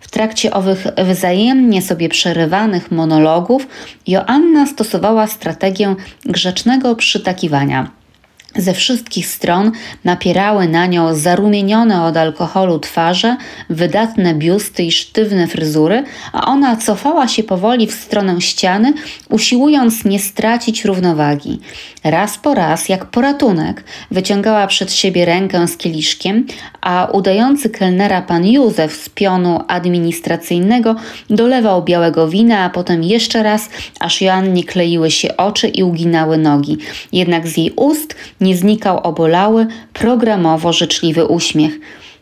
W trakcie owych wzajemnie sobie przerywanych monologów Joanna stosowała strategię grzecznego przytakiwania – ze wszystkich stron napierały na nią zarumienione od alkoholu twarze, wydatne biusty i sztywne fryzury, a ona cofała się powoli w stronę ściany, usiłując nie stracić równowagi. Raz po raz, jak poratunek, wyciągała przed siebie rękę z kieliszkiem, a udający kelnera pan Józef z pionu administracyjnego dolewał białego wina, a potem jeszcze raz, aż Joannie kleiły się oczy i uginały nogi. Jednak z jej ust nie znikał obolały, programowo życzliwy uśmiech.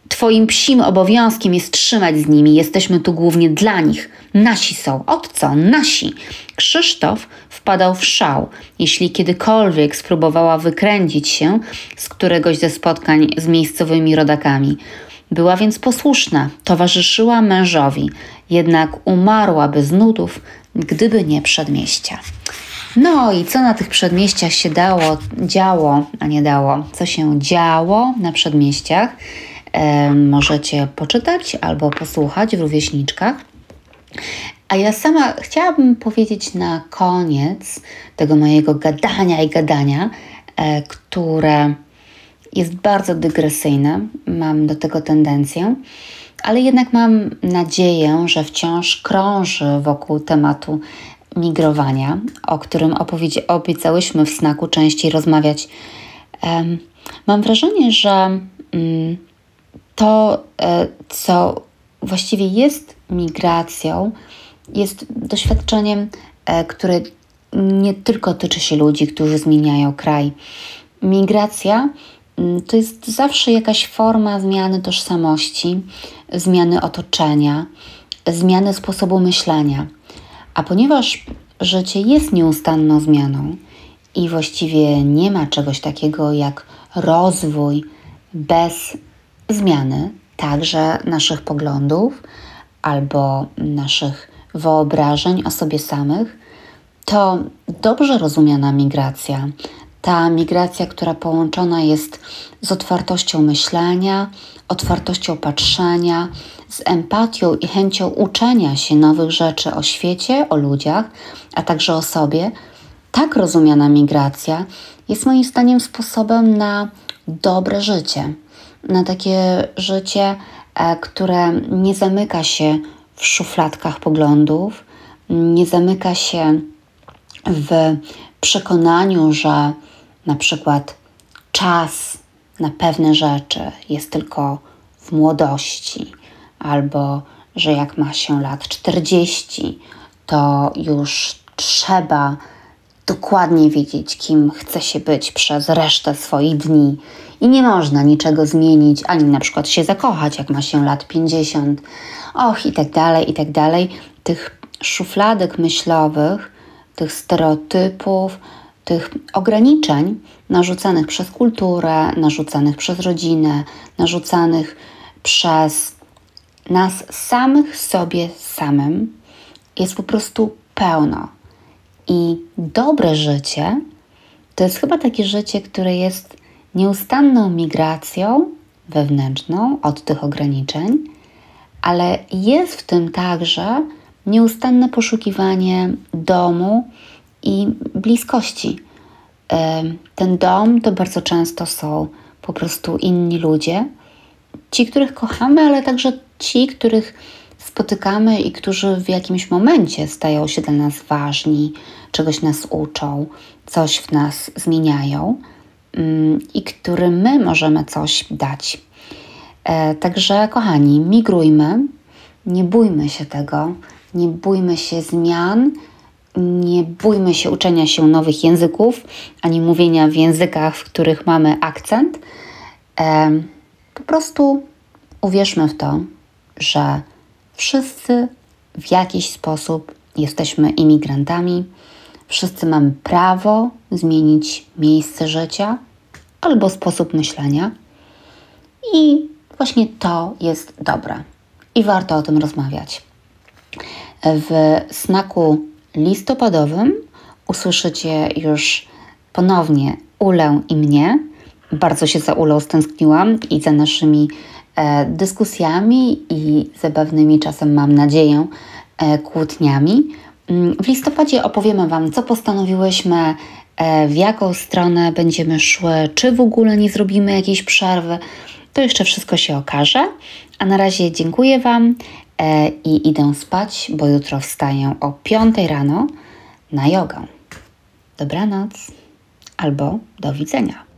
Twoim psim obowiązkiem jest trzymać z nimi, jesteśmy tu głównie dla nich. Nasi są. Od co? Nasi. Krzysztof wpadał w szał, jeśli kiedykolwiek spróbowała wykręcić się z któregoś ze spotkań z miejscowymi rodakami. Była więc posłuszna, towarzyszyła mężowi, jednak umarłaby z nudów, gdyby nie przedmieścia. No i co na tych przedmieściach się dało, działo, a nie dało, co się działo na przedmieściach, e, możecie poczytać albo posłuchać w rówieśniczkach. A ja sama chciałabym powiedzieć na koniec tego mojego gadania i gadania, e, które jest bardzo dygresyjne, mam do tego tendencję, ale jednak mam nadzieję, że wciąż krąży wokół tematu migrowania, o którym obiecałyśmy w snaku częściej rozmawiać. Mam wrażenie, że um, to, e, co właściwie jest migracją, jest doświadczeniem, e, które nie tylko tyczy się ludzi, którzy zmieniają kraj. Migracja mm, to jest zawsze jakaś forma zmiany tożsamości, zmiany otoczenia, zmiany sposobu myślenia. A ponieważ życie jest nieustanną zmianą i właściwie nie ma czegoś takiego jak rozwój bez zmiany, także naszych poglądów albo naszych wyobrażeń o sobie samych, to dobrze rozumiana migracja, ta migracja, która połączona jest z otwartością myślenia, otwartością patrzenia, z empatią i chęcią uczenia się nowych rzeczy o świecie, o ludziach, a także o sobie, tak rozumiana migracja jest moim zdaniem sposobem na dobre życie, na takie życie, e, które nie zamyka się w szufladkach poglądów, nie zamyka się w przekonaniu, że na przykład czas na pewne rzeczy jest tylko w młodości, albo że jak ma się lat 40, to już trzeba dokładnie wiedzieć, kim chce się być przez resztę swoich dni i nie można niczego zmienić, ani na przykład się zakochać, jak ma się lat 50, och i tak dalej, i tak dalej. Tych szufladek myślowych, tych stereotypów, tych ograniczeń narzucanych przez kulturę, narzucanych przez rodzinę, narzucanych przez nas samych sobie samym jest po prostu pełno. I dobre życie to jest chyba takie życie, które jest nieustanną migracją wewnętrzną od tych ograniczeń, ale jest w tym także nieustanne poszukiwanie domu i bliskości. Ten dom to bardzo często są po prostu inni ludzie, ci, których kochamy, ale także ci, których spotykamy i którzy w jakimś momencie stają się dla nas ważni, czegoś nas uczą, coś w nas zmieniają mm, i którym my możemy coś dać. E, także, kochani, migrujmy, nie bójmy się tego, nie bójmy się zmian, nie bójmy się uczenia się nowych języków, ani mówienia w językach, w których mamy akcent. Po prostu uwierzmy w to, że wszyscy w jakiś sposób jesteśmy imigrantami, wszyscy mamy prawo zmienić miejsce życia albo sposób myślenia, i właśnie to jest dobre i warto o tym rozmawiać. W snaku listopadowym usłyszycie już ponownie Ulę i mnie. Bardzo się za Ulą stęskniłam i za naszymi e, dyskusjami i zabawnymi czasem, mam nadzieję, e, kłótniami. Mm, w listopadzie opowiemy Wam, co postanowiłyśmy, e, w jaką stronę będziemy szły, czy w ogóle nie zrobimy jakiejś przerwy. To jeszcze wszystko się okaże. A na razie dziękuję Wam e, i idę spać, bo jutro wstaję o 5 rano na jogę. Dobranoc albo do widzenia.